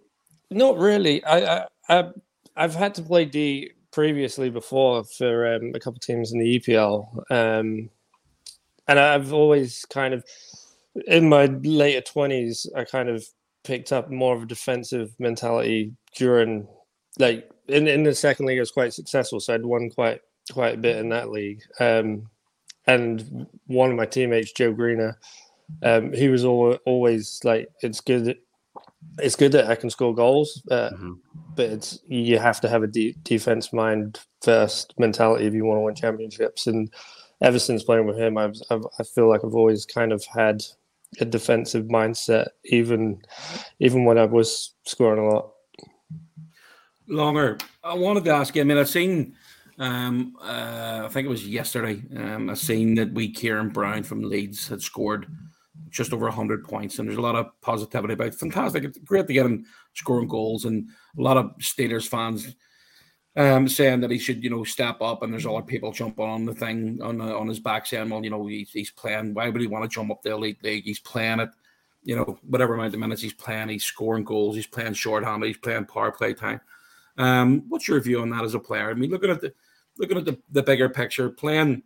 not really. I, I, I I've had to play D previously before for um, a couple teams in the EPL, um, and I've always kind of in my later twenties, I kind of picked up more of a defensive mentality during like in in the second league. I was quite successful, so I'd won quite quite a bit in that league. Um, and one of my teammates, Joe Greener, um, he was al- always like, "It's good it's good that I can score goals, uh, but it's you have to have a de- defense mind first mentality if you want to win championships. And ever since playing with him, I've, I've I feel like I've always kind of had a defensive mindset, even even when I was scoring a lot. Longer. I wanted to ask you. I mean, I've seen. Um, uh, I think it was yesterday. Um, I seen that we Kieran Brown from Leeds had scored just over hundred points, and there's a lot of positivity about. It. Fantastic! It's great to get him scoring goals, and a lot of Steelers fans um, saying that he should, you know, step up. And there's other people jumping on the thing on uh, on his back, saying, "Well, you know, he's, he's playing. Why would he want to jump up the elite league? He's playing it." You know, whatever amount of minutes he's playing, he's scoring goals, he's playing shorthanded, he's playing power play time. Um, what's your view on that as a player? I mean, looking at the looking at the, the bigger picture, playing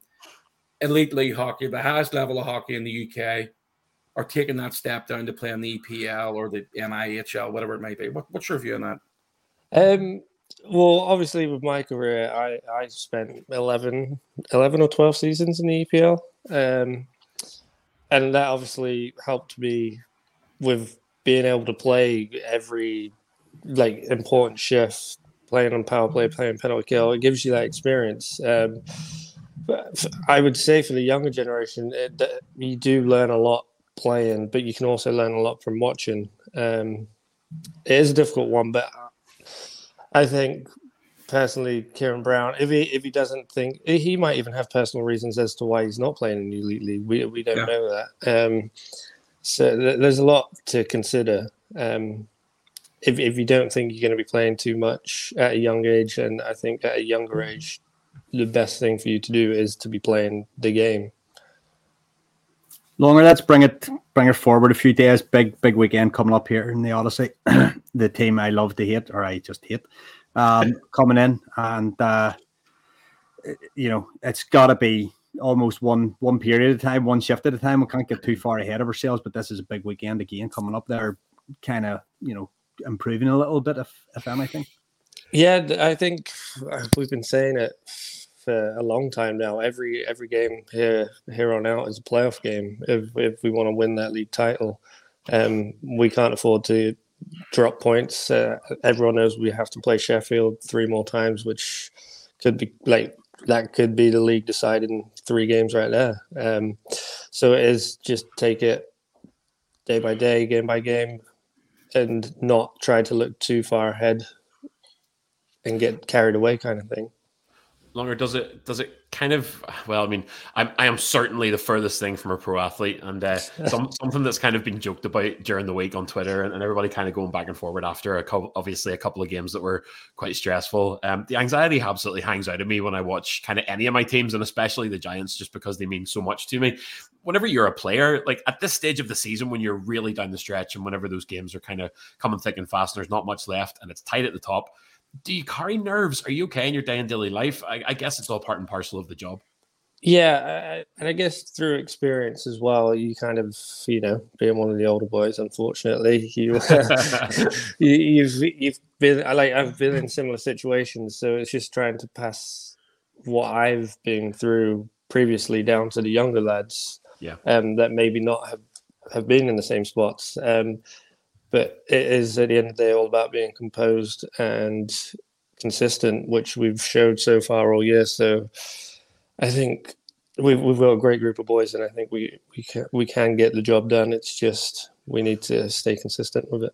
elite league hockey, the highest level of hockey in the UK, or taking that step down to play in the EPL or the NIHL, whatever it might be. What, what's your view on that? Um, well, obviously with my career, I, I spent 11, 11 or 12 seasons in the EPL. Um, and that obviously helped me with being able to play every like important shift, playing on power play, playing penalty kill. It gives you that experience. Um, but I would say for the younger generation, it, you do learn a lot playing, but you can also learn a lot from watching. Um, it is a difficult one, but I think personally, Kieran Brown, if he if he doesn't think he might even have personal reasons as to why he's not playing in the elite league. We we don't Yeah. know that. Um, so th- there's a lot to consider. Um, if if you don't think you're going to be playing too much at a young age, and I think at a younger age, the best thing for you to do is to be playing the game. Longer, let's bring it bring it forward a few days. Big big weekend coming up here in the Odyssey. the team I love to hate, or I just hate, um, coming in, and uh, you know it's got to be almost one one period at a time, one shift at a time. We can't get too far ahead of ourselves, but this is a big weekend again coming up. There, kind of you know improving a little bit, if if anything. Yeah, I think uh, we've been saying it for a long time now. Every every game here here on out is a playoff game. If if we want to win that league title, um, we can't afford to drop points. Uh, everyone knows we have to play Sheffield three more times, which could be like that could be the league deciding three games right there. Um, so it is just take it day by day, game by game, and not try to look too far ahead and get carried away kind of thing. Longer? Does it does it kind of well i mean i'm i am certainly the furthest thing from a pro athlete and uh, some, something that's kind of been joked about during the week on twitter and, and everybody kind of going back and forward after a couple obviously a couple of games that were quite stressful. Um, the anxiety absolutely hangs out of me when i watch kind of any of my teams and especially the giants just because they mean so much to me. Whenever you're a player like at this stage of the season when you're really down the stretch and whenever those games are kind of coming thick and fast and there's not much left and it's tight at the top do you carry nerves? Are you okay in your day and daily life? I, I guess it's all part and parcel of the job. Yeah, I- and I guess through experience as well, you kind of, you know, being one of the older boys, unfortunately, you, you you've you've been I like I've been in similar situations, so it's just trying to pass what I've been through previously down to the younger lads, Yeah. um, that maybe not have have been in the same spots, um, but it is at the end of the day all about being composed and consistent, which we've showed so far all year. So. I think we've we've got a great group of boys, and I think we we can we can get the job done. It's just we need to stay consistent with it.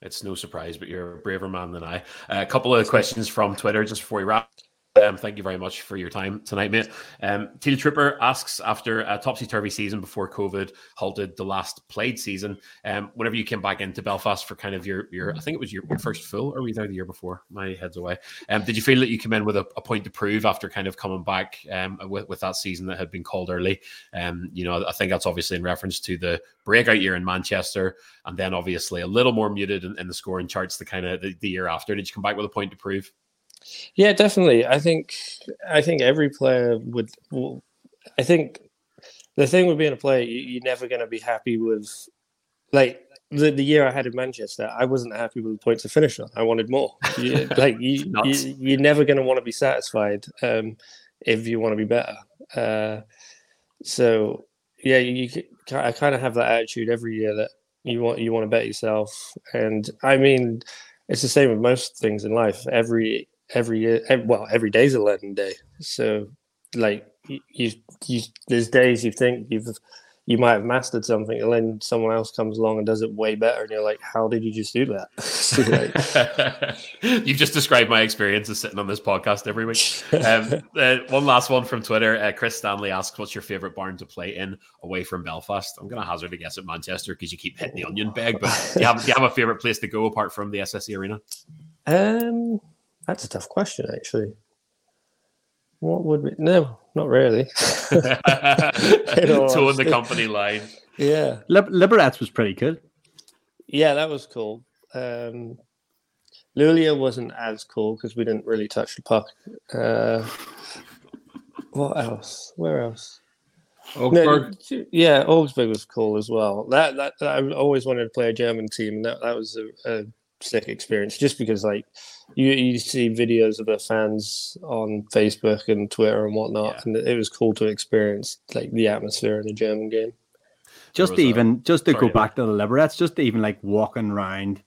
It's no surprise, but you're a braver man than I. Uh, a couple of questions from Twitter just before we wrap. Um, thank you very much for your time tonight, mate. Um, Teal asks after a topsy turvy season before COVID halted the last played season, um, whenever you came back into Belfast for kind of your, your I think it was your, your first full, or were you there the year before? My head's away. Um, did you feel that you came in with a, a point to prove after kind of coming back um, with, with that season that had been called early? Um, you know, I think that's obviously in reference to the breakout year in Manchester, and then obviously a little more muted in, in the scoring charts the kind of the, the year after. Did you come back with a point to prove? Yeah, definitely. I think I think every player would. I think the thing with being a player, you, you're never going to be happy with. Like the, the year I had in Manchester, I wasn't happy with the points to finish on. I wanted more. You, like you, you, you're never going to want to be satisfied um, if you want to be better. Uh, so yeah, you, you I kind of have that attitude every year that you want you want to bet yourself, and I mean, it's the same with most things in life. Every every year, ev- well, every day's a learning day. So like you, you, you there's days you think you've you might have mastered something, and then someone else comes along and does it way better, and you're like, how did you just do that? So, like, You've just described my experience of sitting on this podcast every week. Um, uh, one last one from Twitter. Uh, Chris Stanley asks, "What's your favorite barn to play in away from Belfast?" I'm going to hazard a guess at Manchester because you keep hitting the onion bag. But do you have, do you have a favorite place to go apart from the SSE Arena? Um, that's a tough question, actually. What would be? No, not really. In all the company line. Yeah, Lib- Liberec was pretty good. yeah, that was cool. Um, Luleå wasn't as cool because we didn't really touch the puck. Uh, what else? Where else? Augsburg. No, yeah, Augsburg was cool as well. That, that I always wanted to play a German team, and that, that was a, a sick experience. Just because, like, you you see videos of the fans on Facebook and Twitter and whatnot, Yeah. and it was cool to experience like the atmosphere in a German game. Just was to a- even just to sorry, go yeah. back to the Liberec, just to even like walking around,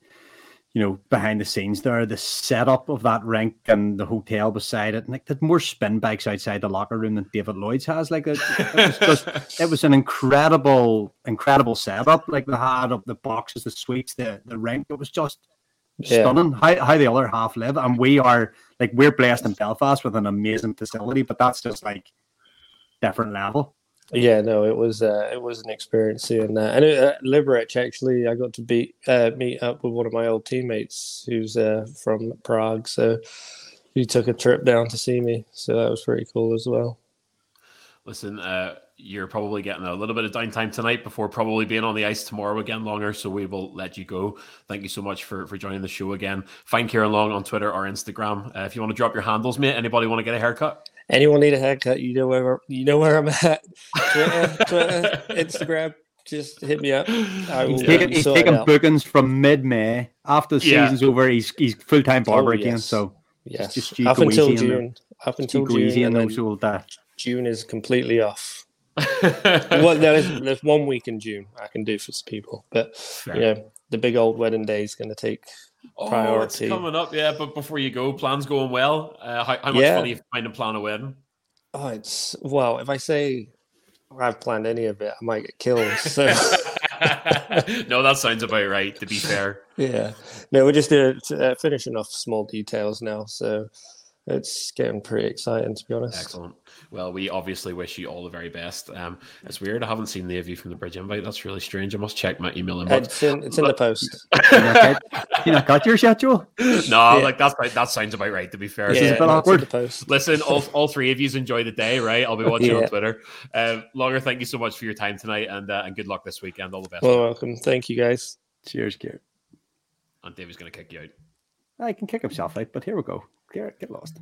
you know, behind the scenes there, the setup of that rink and the hotel beside it, and like there's more spin bikes outside the locker room than David Lloyd's has. Like it, it was just it was an incredible, incredible setup. Like they had of the boxes, the suites, the the rink. It was just Yeah. stunning how, how the other half live. And we are like we're blessed in Belfast with an amazing facility, but that's just like different level. Yeah, no, it was uh, it was an experience seeing that, and it, uh, Liberec actually, I got to be uh, meet up with one of my old teammates who's uh, from Prague, so he took a trip down to see me, so that was pretty cool as well. Listen, uh, you're probably getting a little bit of downtime tonight before probably being on the ice tomorrow again longer. So we will let you go. Thank you so much for, for joining the show again. Find Ciaran Long on Twitter or Instagram. Uh, if you want to drop your handles, mate, anybody want to get a haircut? Anyone need a haircut? You know where you know where I'm at. Twitter, Twitter Instagram. Just hit me up. I will He's taking, he's sort it taking out. bookings from mid May. After the Yeah. season's over, he's he's full time barber Oh, again. So Yes, just you up until easy in there. June. Up until June, and and those then old uh, June is completely off. well, there's, there's one week in June I can do for some people, but Fair. you know, the big old wedding day is going to take Oh, priority. it's coming up, yeah. But before you go, plans going well. Uh, how, how much Yeah. fun are you finding plan a wedding? Oh, it's well. If I say I've planned any of it, I might get killed. So no, that sounds about right. To be fair, yeah, no, we're just uh, uh, finishing off small details now. So it's getting pretty exciting, to be honest. excellent. Well, we obviously wish you all the very best. Um, it's weird. I haven't seen the of you from the bridge invite. That's really strange. I must check my email inbox. It's in, it's in the post. you know, got- you know, got your shit, Joel? no, like that's that sounds about right. To be fair, Yeah, a bit no, it's in awkward. the post. Listen, all, all three of you enjoy the day, right? I'll be watching on Twitter. Um, Longer, thank you so much for your time tonight, and uh, and good luck this weekend. All the best. Well, welcome. Thank you, guys. Cheers, Garrett. and David's going to kick you out. I can kick himself out, but here we go. Get, get lost.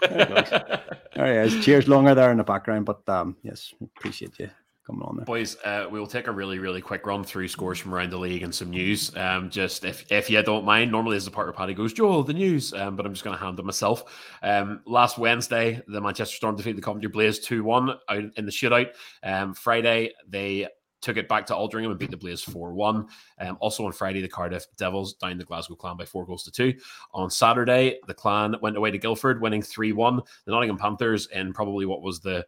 there he is. Cheers longer there in the background, but um, yes, appreciate you coming on there. Boys, uh, we'll take a really, really quick run through scores from around the league and some news. Um, just if, if you don't mind, normally as a part where Paddy goes, Joel, the news, um, but I'm just going to hand it myself. Um, last Wednesday, the Manchester Storm defeated the Coventry Blaze 2 1 out in the shootout. Um, Friday, they took it back to Altrincham and beat the Blaze 4 1. Um, also on Friday, the Cardiff Devils down the Glasgow Clan by four goals to two. On Saturday, the Clan went away to Guildford, winning 3 1. The Nottingham Panthers, in probably what was the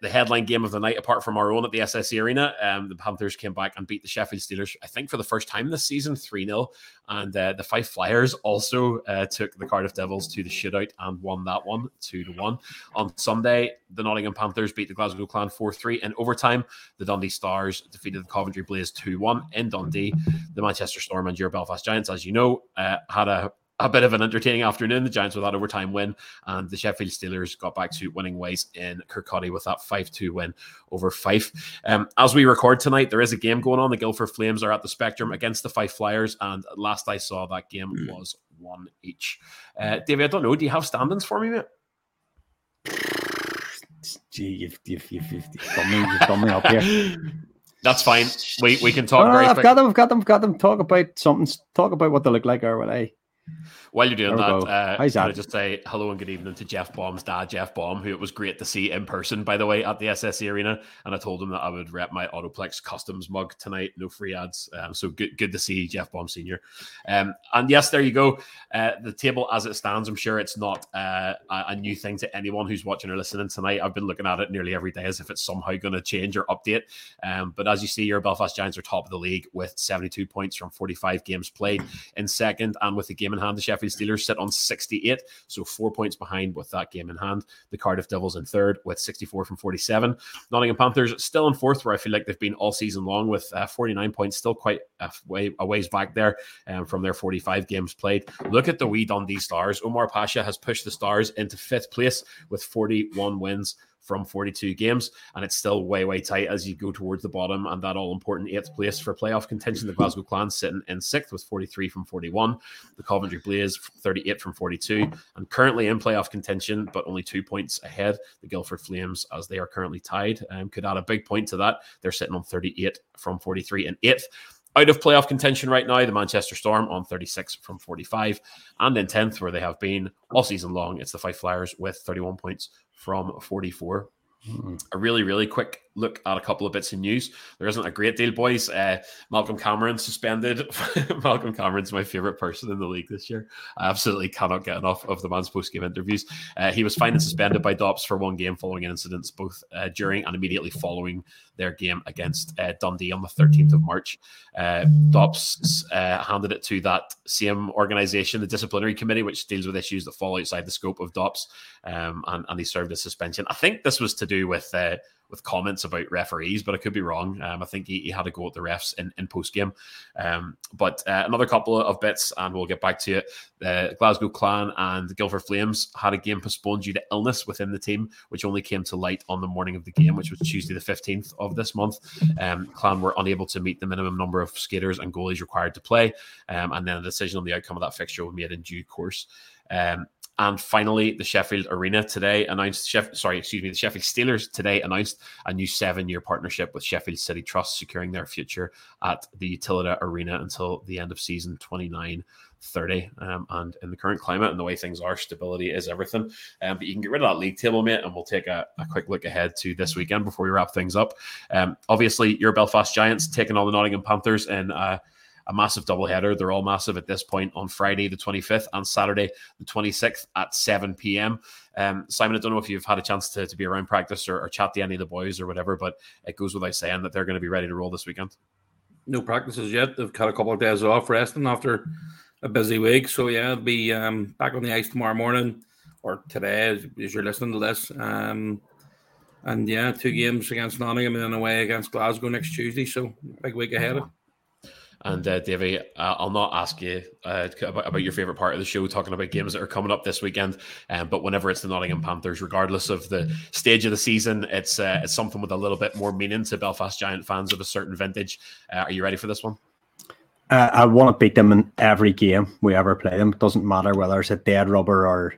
the headline game of the night, apart from our own at the SSE Arena, um, the Panthers came back and beat the Sheffield Steelers, I think, for the first time this season, 3 0. And uh, the Fife Flyers also uh, took the Cardiff Devils to the shootout and won that one 2 to 1. On Sunday, the Nottingham Panthers beat the Glasgow Clan 4 3. In overtime, the Dundee Stars defeated the Coventry Blaze 2 1 in Dundee. The Manchester Storm and your Belfast Giants, as you know, uh, had a a bit of an entertaining afternoon. The Giants with that overtime win, and the Sheffield Steelers got back to winning ways in Kirkcaldy with that 5 2 win over Fife. Um, as we record tonight, there is a game going on. The Guildford Flames are at the Spectrum against the Fife Flyers, and last I saw, that game was one each. Uh, David, I don't know. Do you have standings for me, mate? Gee, you've, you've, you've, you've, me, you've me up here. That's fine. We, we can talk. Very I've quick. got them. I've got them. I've got them. Talk about something. Talk about what they look like or what I. While you're doing There that, uh, How's can I just say hello and good evening to Jeff Baum's dad, Jeff Baum, who it was great to see in person, by the way, at the SSE Arena. And I told him that I would rep my Autoplex Customs mug tonight, no free ads. Um, so good, good to see Jeff Baum Senior. Um, and yes, there you go. Uh, the table as it stands, I'm sure it's not uh, a, a new thing to anyone who's watching or listening tonight. I've been looking at it nearly every day as if it's somehow going to change or update. Um, but as you see, your Belfast Giants are top of the league with 72 points from 45 games played. In second, and with the game in hand, the Sheffield Steelers sit on 68, so four points behind with that game in hand. The Cardiff Devils in third with 64 from 47. Nottingham Panthers still in fourth, where I feel like they've been all season long with uh, 49 points, still quite a, way, a ways back there um, from their 45 games played. Look at the wee Dundee Stars. Omar Pacha has pushed the Stars into fifth place with 41 wins from 42 games, and it's still way, way tight as you go towards the bottom and that all important eighth place for playoff contention. The Glasgow Clan sitting in sixth with 43 from 41, the Coventry Blaze 38 from 42, and currently in playoff contention, but only two points ahead. The Guildford Flames, as they are currently tied, um, could add a big point to that. They're sitting on 38 from 43 and eighth. Out of playoff contention right now, the Manchester Storm on 36 from 45, and in 10th, where they have been all season long, it's the Fife Flyers with 31 points from 44. Hmm. A really, really quick look at a couple of bits of news. There isn't a great deal, boys. Uh, Malcolm Cameron suspended. Malcolm Cameron's my favorite person in the league this year. I absolutely cannot get enough of the man's post game interviews. Uh, he was fined and suspended by Dops for one game following incidents both uh, during and immediately following their game against uh, Dundee on the 13th of March. Uh, Dops uh, handed it to that same organisation, the disciplinary committee, which deals with issues that fall outside the scope of Dops, um, and, and he served a suspension. I think this was to do with. With comments about referees, but I could be wrong. Um, I think he, he had to go at the refs in, in post game. Um, but uh, another couple of bits, and we'll get back to it. The Glasgow Clan and Guildford Flames had a game postponed due to illness within the team, which only came to light on the morning of the game, which was Tuesday, the 15th of this month. Um, Clan were unable to meet the minimum number of skaters and goalies required to play, um, and then a decision on the outcome of that fixture was made in due course. Um, and finally, the Sheffield Arena today announced, Sheff- sorry, excuse me, the Sheffield Steelers today announced a new seven year partnership with Sheffield City Trust, securing their future at the Utilita Arena until the end of season 29 30. Um, and in the current climate and the way things are, stability is everything. Um, but you can get rid of that league table, mate, and we'll take a, a quick look ahead to this weekend before we wrap things up. Um, obviously, your Belfast Giants taking on the Nottingham Panthers and uh, a massive doubleheader. They're all massive at this point on Friday, the 25th, and Saturday, the 26th at 7 p.m. Um, Simon, I don't know if you've had a chance to, to be around practice or, or chat to any of the boys or whatever, but it goes without saying that they're going to be ready to roll this weekend. No practices yet. They've had a couple of days off resting after a busy week. So yeah, they'll be um, back on the ice tomorrow morning or today as, as you're listening to this. Um, and yeah, two games against Nottingham and then away against Glasgow next Tuesday. So big week ahead. And uh, Davey, uh, I'll not ask you uh, about, about your favorite part of the show, talking about games that are coming up this weekend. Um, but whenever it's the Nottingham Panthers, regardless of the stage of the season, it's uh, it's something with a little bit more meaning to Belfast Giant fans of a certain vintage. Uh, are you ready for this one? Uh, I want to beat them in every game we ever play them. It doesn't matter whether it's a dead rubber or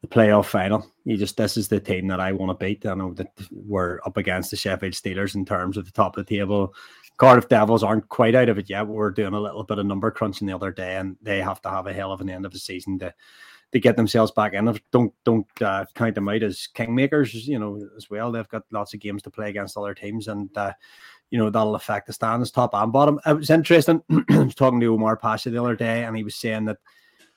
the playoff final. You just this is the team that I want to beat. I know that we're up against the Sheffield Steelers in terms of the top of the table. Cardiff Devils aren't quite out of it yet. We're doing a little bit of number crunching the other day, and they have to have a hell of an end of the season to to get themselves back in. Don't don't uh, count them out as kingmakers, you know, as well. They've got lots of games to play against other teams, and uh, you know that'll affect the standings, top and bottom. It was interesting. I was talking to Omar Pacha the other day, and he was saying that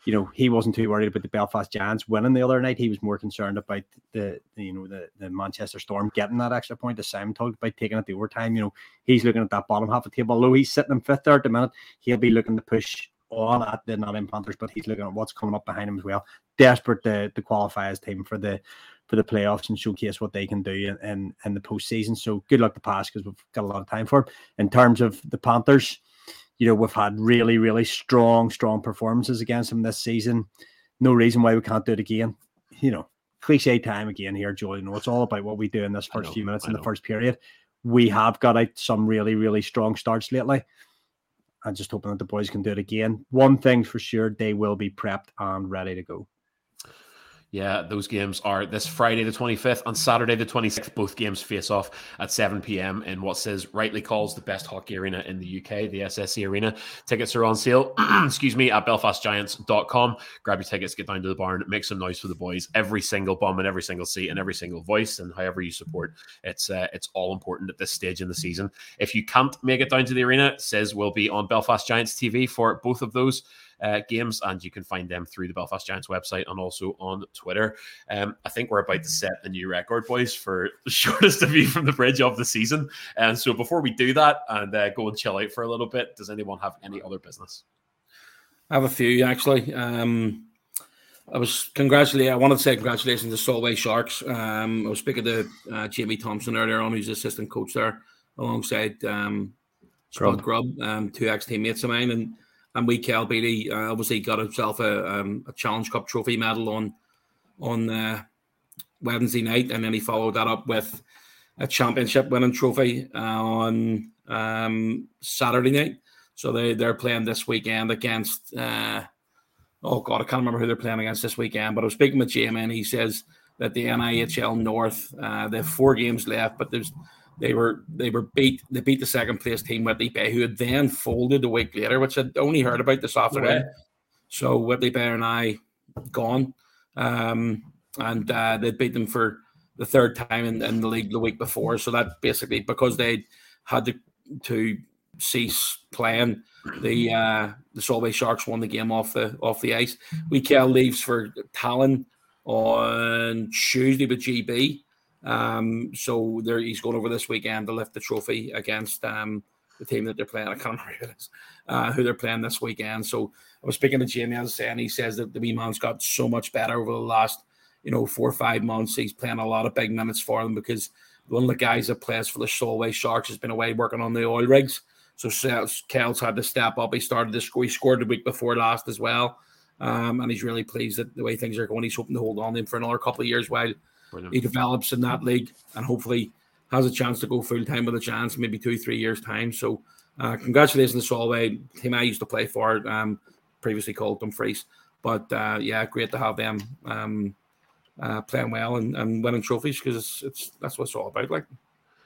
you know he wasn't too worried about the Belfast Giants winning the other night. He was more concerned about the, the you know the, the Manchester Storm getting that extra point. As Simon talked about taking it the overtime, you know he's looking at that bottom half of the table. Although he's sitting in fifth there at the minute, he'll be looking to push on at the Nottingham Panthers, but he's looking at what's coming up behind him as well. Desperate to, to qualify his team for the for the playoffs and showcase what they can do in, in, in the postseason. So good luck to pass because we've got a lot of time for it. In terms of the Panthers, you know, we've had really, really strong, strong performances against them this season. No reason why we can't do it again. You know, cliche time again here, Joel. You know, it's all about what we do in this first know, few minutes I in know. the first period. We have got out some really, really strong starts lately. I'm just hoping that the boys can do it again. One thing for sure, they will be prepped and ready to go. Yeah, those games are this Friday the 25th and Saturday the 26th. Both games face off at 7 p.m. in what says rightly calls the best hockey arena in the UK, the SSE Arena. Tickets are on sale, excuse me, at belfastgiants.com. Grab your tickets, get down to the barn, make some noise for the boys. Every single bum and every single seat and every single voice and however you support, it's uh, it's all important at this stage in the season. If you can't make it down to the arena, says will be on Belfast Giants TV for both of those uh, games, and you can find them through the Belfast Giants website and also on Twitter. Um, I think we're about to set a new record, boys, for the shortest view from the bridge of the season. And so before we do that and uh, go and chill out for a little bit, does anyone have any other business? I have a few actually. Um, I was congratulating. I wanted to say congratulations to Solway Sharks. Um, I was speaking to uh, Jamie Thompson earlier on, who's assistant coach there, alongside um, Scott Grubb, um, two ex teammates of mine, and and we Cal Beatty uh, obviously got himself a, um, a Challenge Cup trophy medal on on uh, Wednesday night, and then he followed that up with a championship winning trophy uh, on um, Saturday night. So they they're playing this weekend against. Uh, oh God, I can't remember who they're playing against this weekend. But I was speaking with Jamie, and he says that the NIHL North uh, they have four games left, but there's they were they were beat. They beat the second place team Whitley Bay, who had then folded a week later, which I'd only heard about this afternoon. So Whitley Bay and I gone, um, and uh, they beat them for the third time in, in, the league the week before. So that basically because they had to to cease playing, the uh, the Solway Sharks won the game off the off the ice. We leaves for Tallinn on Tuesday with GB. Um, so there he's going over this weekend to lift the trophy against um, the team that they're playing. I can't remember who it is, uh, who they're playing this weekend. So I was speaking to Jamie as I say, and he says that the wee man's got so much better over the last, you know, four or five months. He's playing a lot of big minutes for them because one of the guys that plays for the Solway Sharks has been away working on the oil rigs. So Kel's had to step up. He started to score. He scored the week before last as well. Um, and he's really pleased that the way things are going. He's hoping to hold on to him for another couple of years while Brilliant. he develops in that league and hopefully has a chance to go full time with a chance, maybe two, three years' time. So, uh, congratulations to Solway, team I used to play for, um, previously called Dumfries. But uh, yeah, great to have them um, uh, playing well and, and winning trophies because it's, it's that's what it's all about. Like,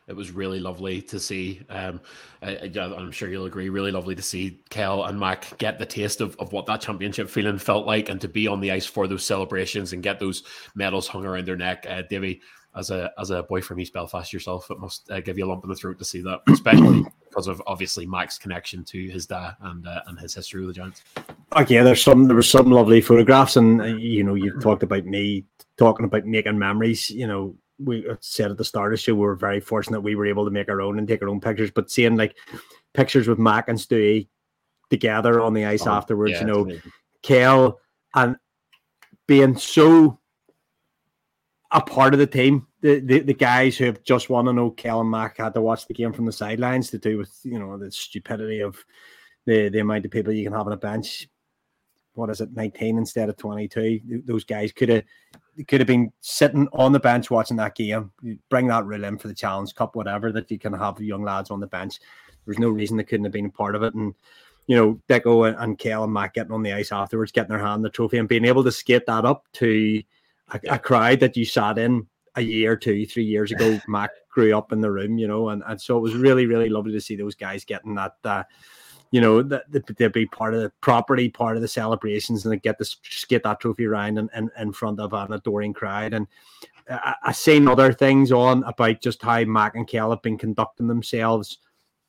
it was really lovely to see. Um, I, am sure you'll agree. Really lovely to see Kel and Mac get the taste of, of what that championship feeling felt like, and to be on the ice for those celebrations and get those medals hung around their neck. Uh, Davy, as a as a boy from East Belfast yourself, it must uh, give you a lump in the throat to see that, especially because of obviously Mac's connection to his dad and uh, and his history with the Giants. Okay, there's some there were some lovely photographs, and uh, you know you talked about me talking about making memories. You know, we uh, said at the start of the show, we were very fortunate we were able to make our own and take our own pictures. But seeing like pictures with Mac and Stewie together on the ice oh, afterwards, yeah, you know, Kale and being so a part of the team. The, the, the guys who have just won, I know Kel and Mac had to watch the game from the sidelines to do with you know the stupidity of the the amount of people you can have on a bench. What is it, 19 instead of 22? Those guys could have could have been sitting on the bench watching that game. bring that rule in for the Challenge Cup, whatever, that you can have young lads on the bench. There's no reason they couldn't have been a part of it. And you know, Deco and, and Kale and Matt getting on the ice afterwards, getting their hand the trophy and being able to skate that up to a, a crowd that you sat in a year, two, three years ago. Mac grew up in the room, you know, and, and so it was really, really lovely to see those guys getting that, uh, you know, that they be part of the property, part of the celebrations, and they get to get that trophy around and in, in, front of an adoring crowd. And I, I seen other things on about just how Mac and Kel have been conducting themselves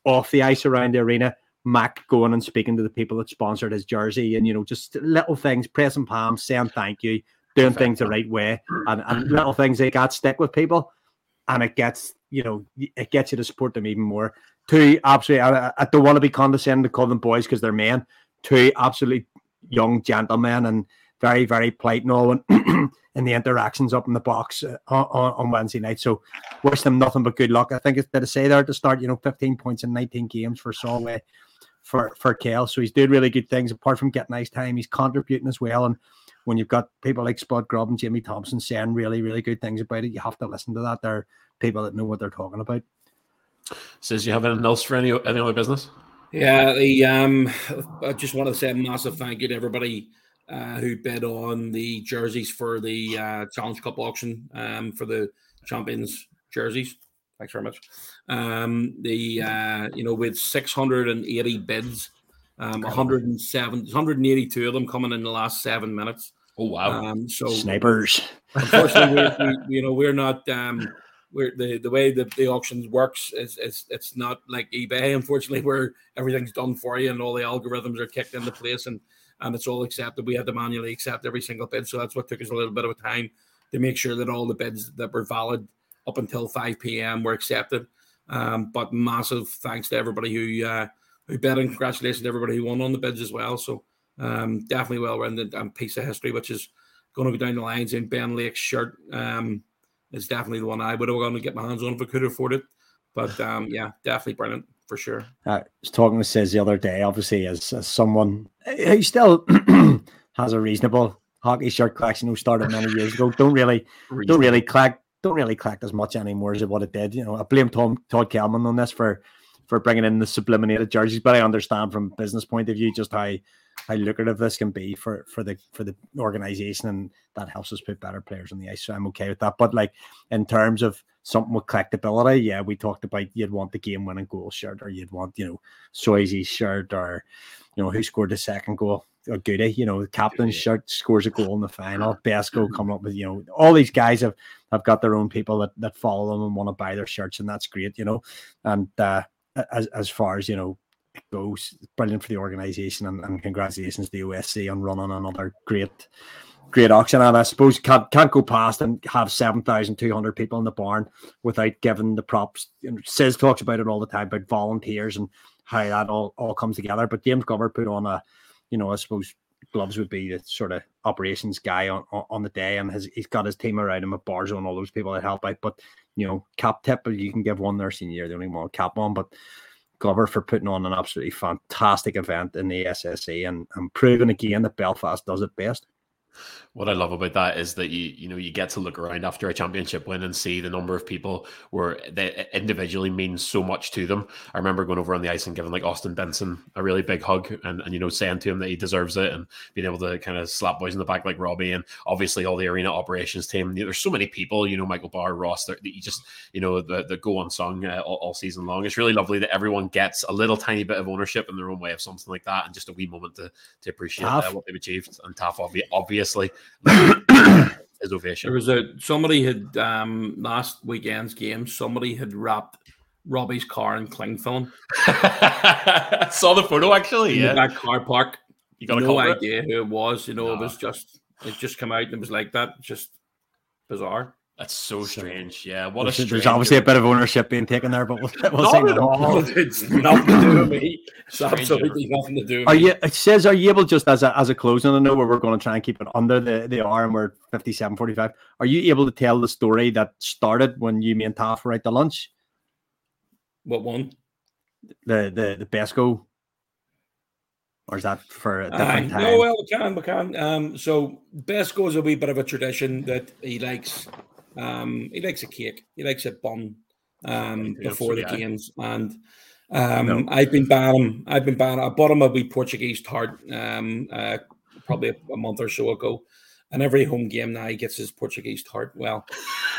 off the ice around the arena. Mac going and speaking to the people that sponsored his jersey, and you know, just little things, pressing palms, saying thank you, doing things the right way, and, and little things they got stick with people, and it gets you know, it gets you to support them even more. Two absolutely, I, I don't want to be condescending to call them boys because they're men. Two absolutely young gentlemen and very, very polite and all in, in the interactions up in the box uh, on, on, Wednesday night. So wish them nothing but good luck. I think it's did I say there to start, you know, 15 points in 19 games for Solway for for Kale. So he's doing really good things. Apart from getting nice time, he's contributing as well. And when you've got people like Spud Grubb and Jimmy Thompson saying really, really good things about it, you have to listen to that. They're people that know what they're talking about. Says you have anything else for any any other business? Yeah, the um, I just want to say a massive thank you to everybody uh, who bid on the jerseys for the uh, Challenge Cup auction um, for the champions jerseys. Thanks very much. Um, the uh, you know with 680 bids, um, 107, 182 of them coming in the last seven minutes. Oh wow! Um, so snipers. Unfortunately, we, we, you know we're not. Um, we're the, the way the, the auctions works is, is it's not like eBay, unfortunately, where everything's done for you and all the algorithms are kicked into place and and it's all accepted. We had to manually accept every single bid, so that's what took us a little bit of a time to make sure that all the bids that were valid up until 5 p.m. were accepted. Um, but massive thanks to everybody who uh, who bid and congratulations to everybody who won on the bids as well. So um, definitely well rounded and piece of history, which is going to go down the lines in Ben Lake's shirt. Um, is definitely the one I would have gone to get my hands on if I could afford it. But um, yeah, definitely brilliant for sure. I was talking to Says the other day, obviously, as, as someone who still has a reasonable hockey shirt collection who started many years ago. Don't really, don't really collect, don't really collect as much anymore as what it did. You know, I blame Tom Todd Kelman on this for for bringing in the subliminated jerseys, but I understand from business point of view just how how lucrative this can be for for the for the organization, and that helps us put better players on the ice. So I'm okay with that. But like in terms of something with collectability, yeah, we talked about you'd want the game winning goal shirt, or you'd want you know Swayze's shirt, or you know who scored the second goal. Or Goody, you know, the captain's shirt scores a goal in the final. Best goal coming up with, you know, all these guys have have got their own people that, that follow them and want to buy their shirts, and that's great, you know. And uh, as as far as you know goes, brilliant for the organization, and, and congratulations to the OSC on running another great great auction. And I suppose can't can't go past and have seven thousand two hundred people in the barn without giving the props. Know, Says talks about it all the time about volunteers and how that all, all comes together. But James Glover put on a, you know, I suppose gloves would be the sort of operations guy on, on, on the day, and has he's got his team around him at Barzo and all those people that help out. But you know, cap tip, you can give one there senior, the only one cap one, but Glover for putting on an absolutely fantastic event in the SSE and, and proving again that Belfast does it best. What I love about that is that you you know you get to look around after a championship win and see the number of people where they individually means so much to them. I remember going over on the ice and giving like Austin Benson a really big hug and, and you know saying to him that he deserves it and being able to kind of slap boys in the back like Robbie and obviously all the arena operations team. There's so many people, you know, Michael Barr, Ross, that you just you know the the go unsung uh, all, all season long. It's really lovely that everyone gets a little tiny bit of ownership in their own way of something like that and just a wee moment to to appreciate uh, what they've achieved. And Taff obviously ovation. There was a somebody had um last weekend's game. Somebody had wrapped Robbie's car in cling film. Saw the photo actually. Yeah, that car park. You got no idea who it was. You know, it was just it just come out and it was like that. Just bizarre. That's so strange. Yeah, what a strange. There's obviously a bit of ownership being taken there, but we'll, we'll say no. It's nothing to do with me. It's absolutely nothing to do with are me. You, it says, are you able just as a, as a closing, I know where we're going to try and keep it under the, the hour and we're 57, 45. Are you able to tell the story that started when you, me and Taff were at the lunch? What one? The, the, the Besco or is that for a different uh, time? No, well, we can, we can. Um, so Besco is a wee bit of a tradition that he likes um, he likes a cake. He likes a bun um, before the games, and Um, No. I've been banning. I've been banning. I bought him a wee Portuguese tart. Um, uh, probably a, a month or so ago. And every home game now he gets his Portuguese tart. Well,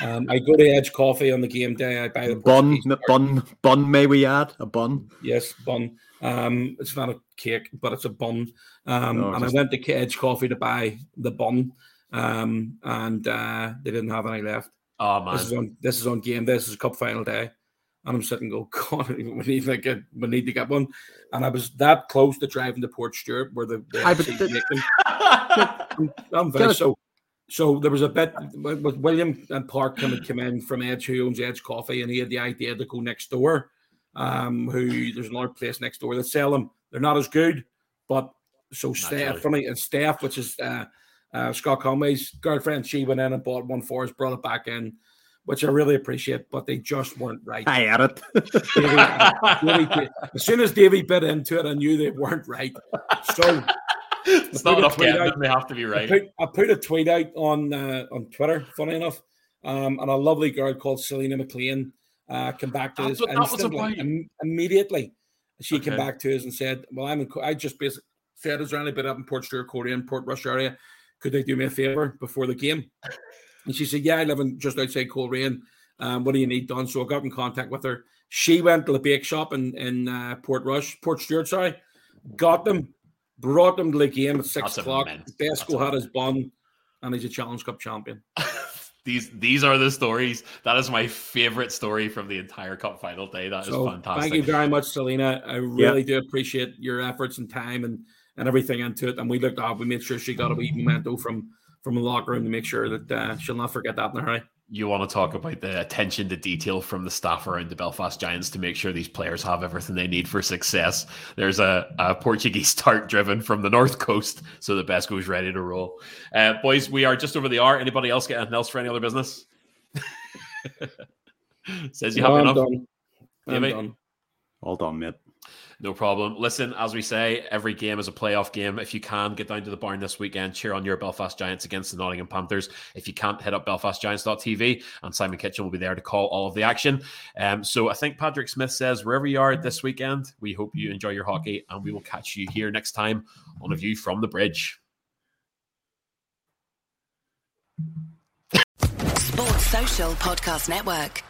um, I go to Edge Coffee on the game day. I buy the Bun, tart. bun, bun. May we add a bun? Yes, bun. Um, it's not a cake, but it's a bun. Um, Oh, and just- I went to Edge Coffee to buy the bun, um, and uh, they didn't have any left. Oh man, This is on this is on game. This is cup final day, and I'm sitting go, God, we need to get we need to get one. And I was that close to driving to Port Stewart, where the, the Aye, but FC the- make them. I'm, I'm very so. So there was a bit with with William and Park coming come in from Edge, who owns Edge Coffee, and he had the idea to go next door. Um, who there's another place next door that sell them. They're not as good, but so staff Naturally. funny and staff, which is uh, uh, Scott Conway's girlfriend, she went in and bought one for us, brought it back in, which I really appreciate, but they just weren't right. I had it. Davy- Davy- as soon as Davy bit into it, I knew they weren't right. So it's I not put a enough tweet out- they have to be I right. put, I put a tweet out on uh, on Twitter, funny enough, um, and a lovely girl called Selena McLean uh, came back to That's us what that was instantly, about. im- immediately. She came back to us and said, "Well, I'm in, Co- I just basically said, is there any bit up in Port Stewart, Coleraine, and Portrush area? Could they do me a favor before the game?" And she said, "Yeah, I live in just outside Coleraine. Um, what do you need done?" So I got in contact with her. She went to the bake shop in in uh, Portrush, Port Stewart, sorry, got them, brought them to the game at six That's o'clock. immense. Besco had his bun, and he's a Challenge Cup champion. these these are the stories. That is my favorite story from the entire cup final day. That is So fantastic. thank you very much, Selena. I really do appreciate your efforts and time and and everything into it. And we looked up, we made sure she got a wee memento from from the locker room to make sure that uh, she'll not forget that in a hurry. you want to talk about the attention to detail from the staff around the Belfast Giants to make sure these players have everything they need for success. There's a, a Portuguese tart driven from the north coast, so the best goes ready to roll. Uh, boys, we are just over the hour. Anybody else get anything else for any other business? Says you No, have I'm enough. done. I'm Davy? done. All done, mate. No problem. Listen, as we say, every game is a playoff game. If you can, get down to the barn this weekend, cheer on your Belfast Giants against the Nottingham Panthers. If you can't, head up belfastgiants.tv and Simon Kitchen will be there to call all of the action. Um, so I think Patrick Smith says, wherever you are this weekend, we hope you enjoy your hockey and we will catch you here next time on A View from the Bridge. Sports Social Podcast Network.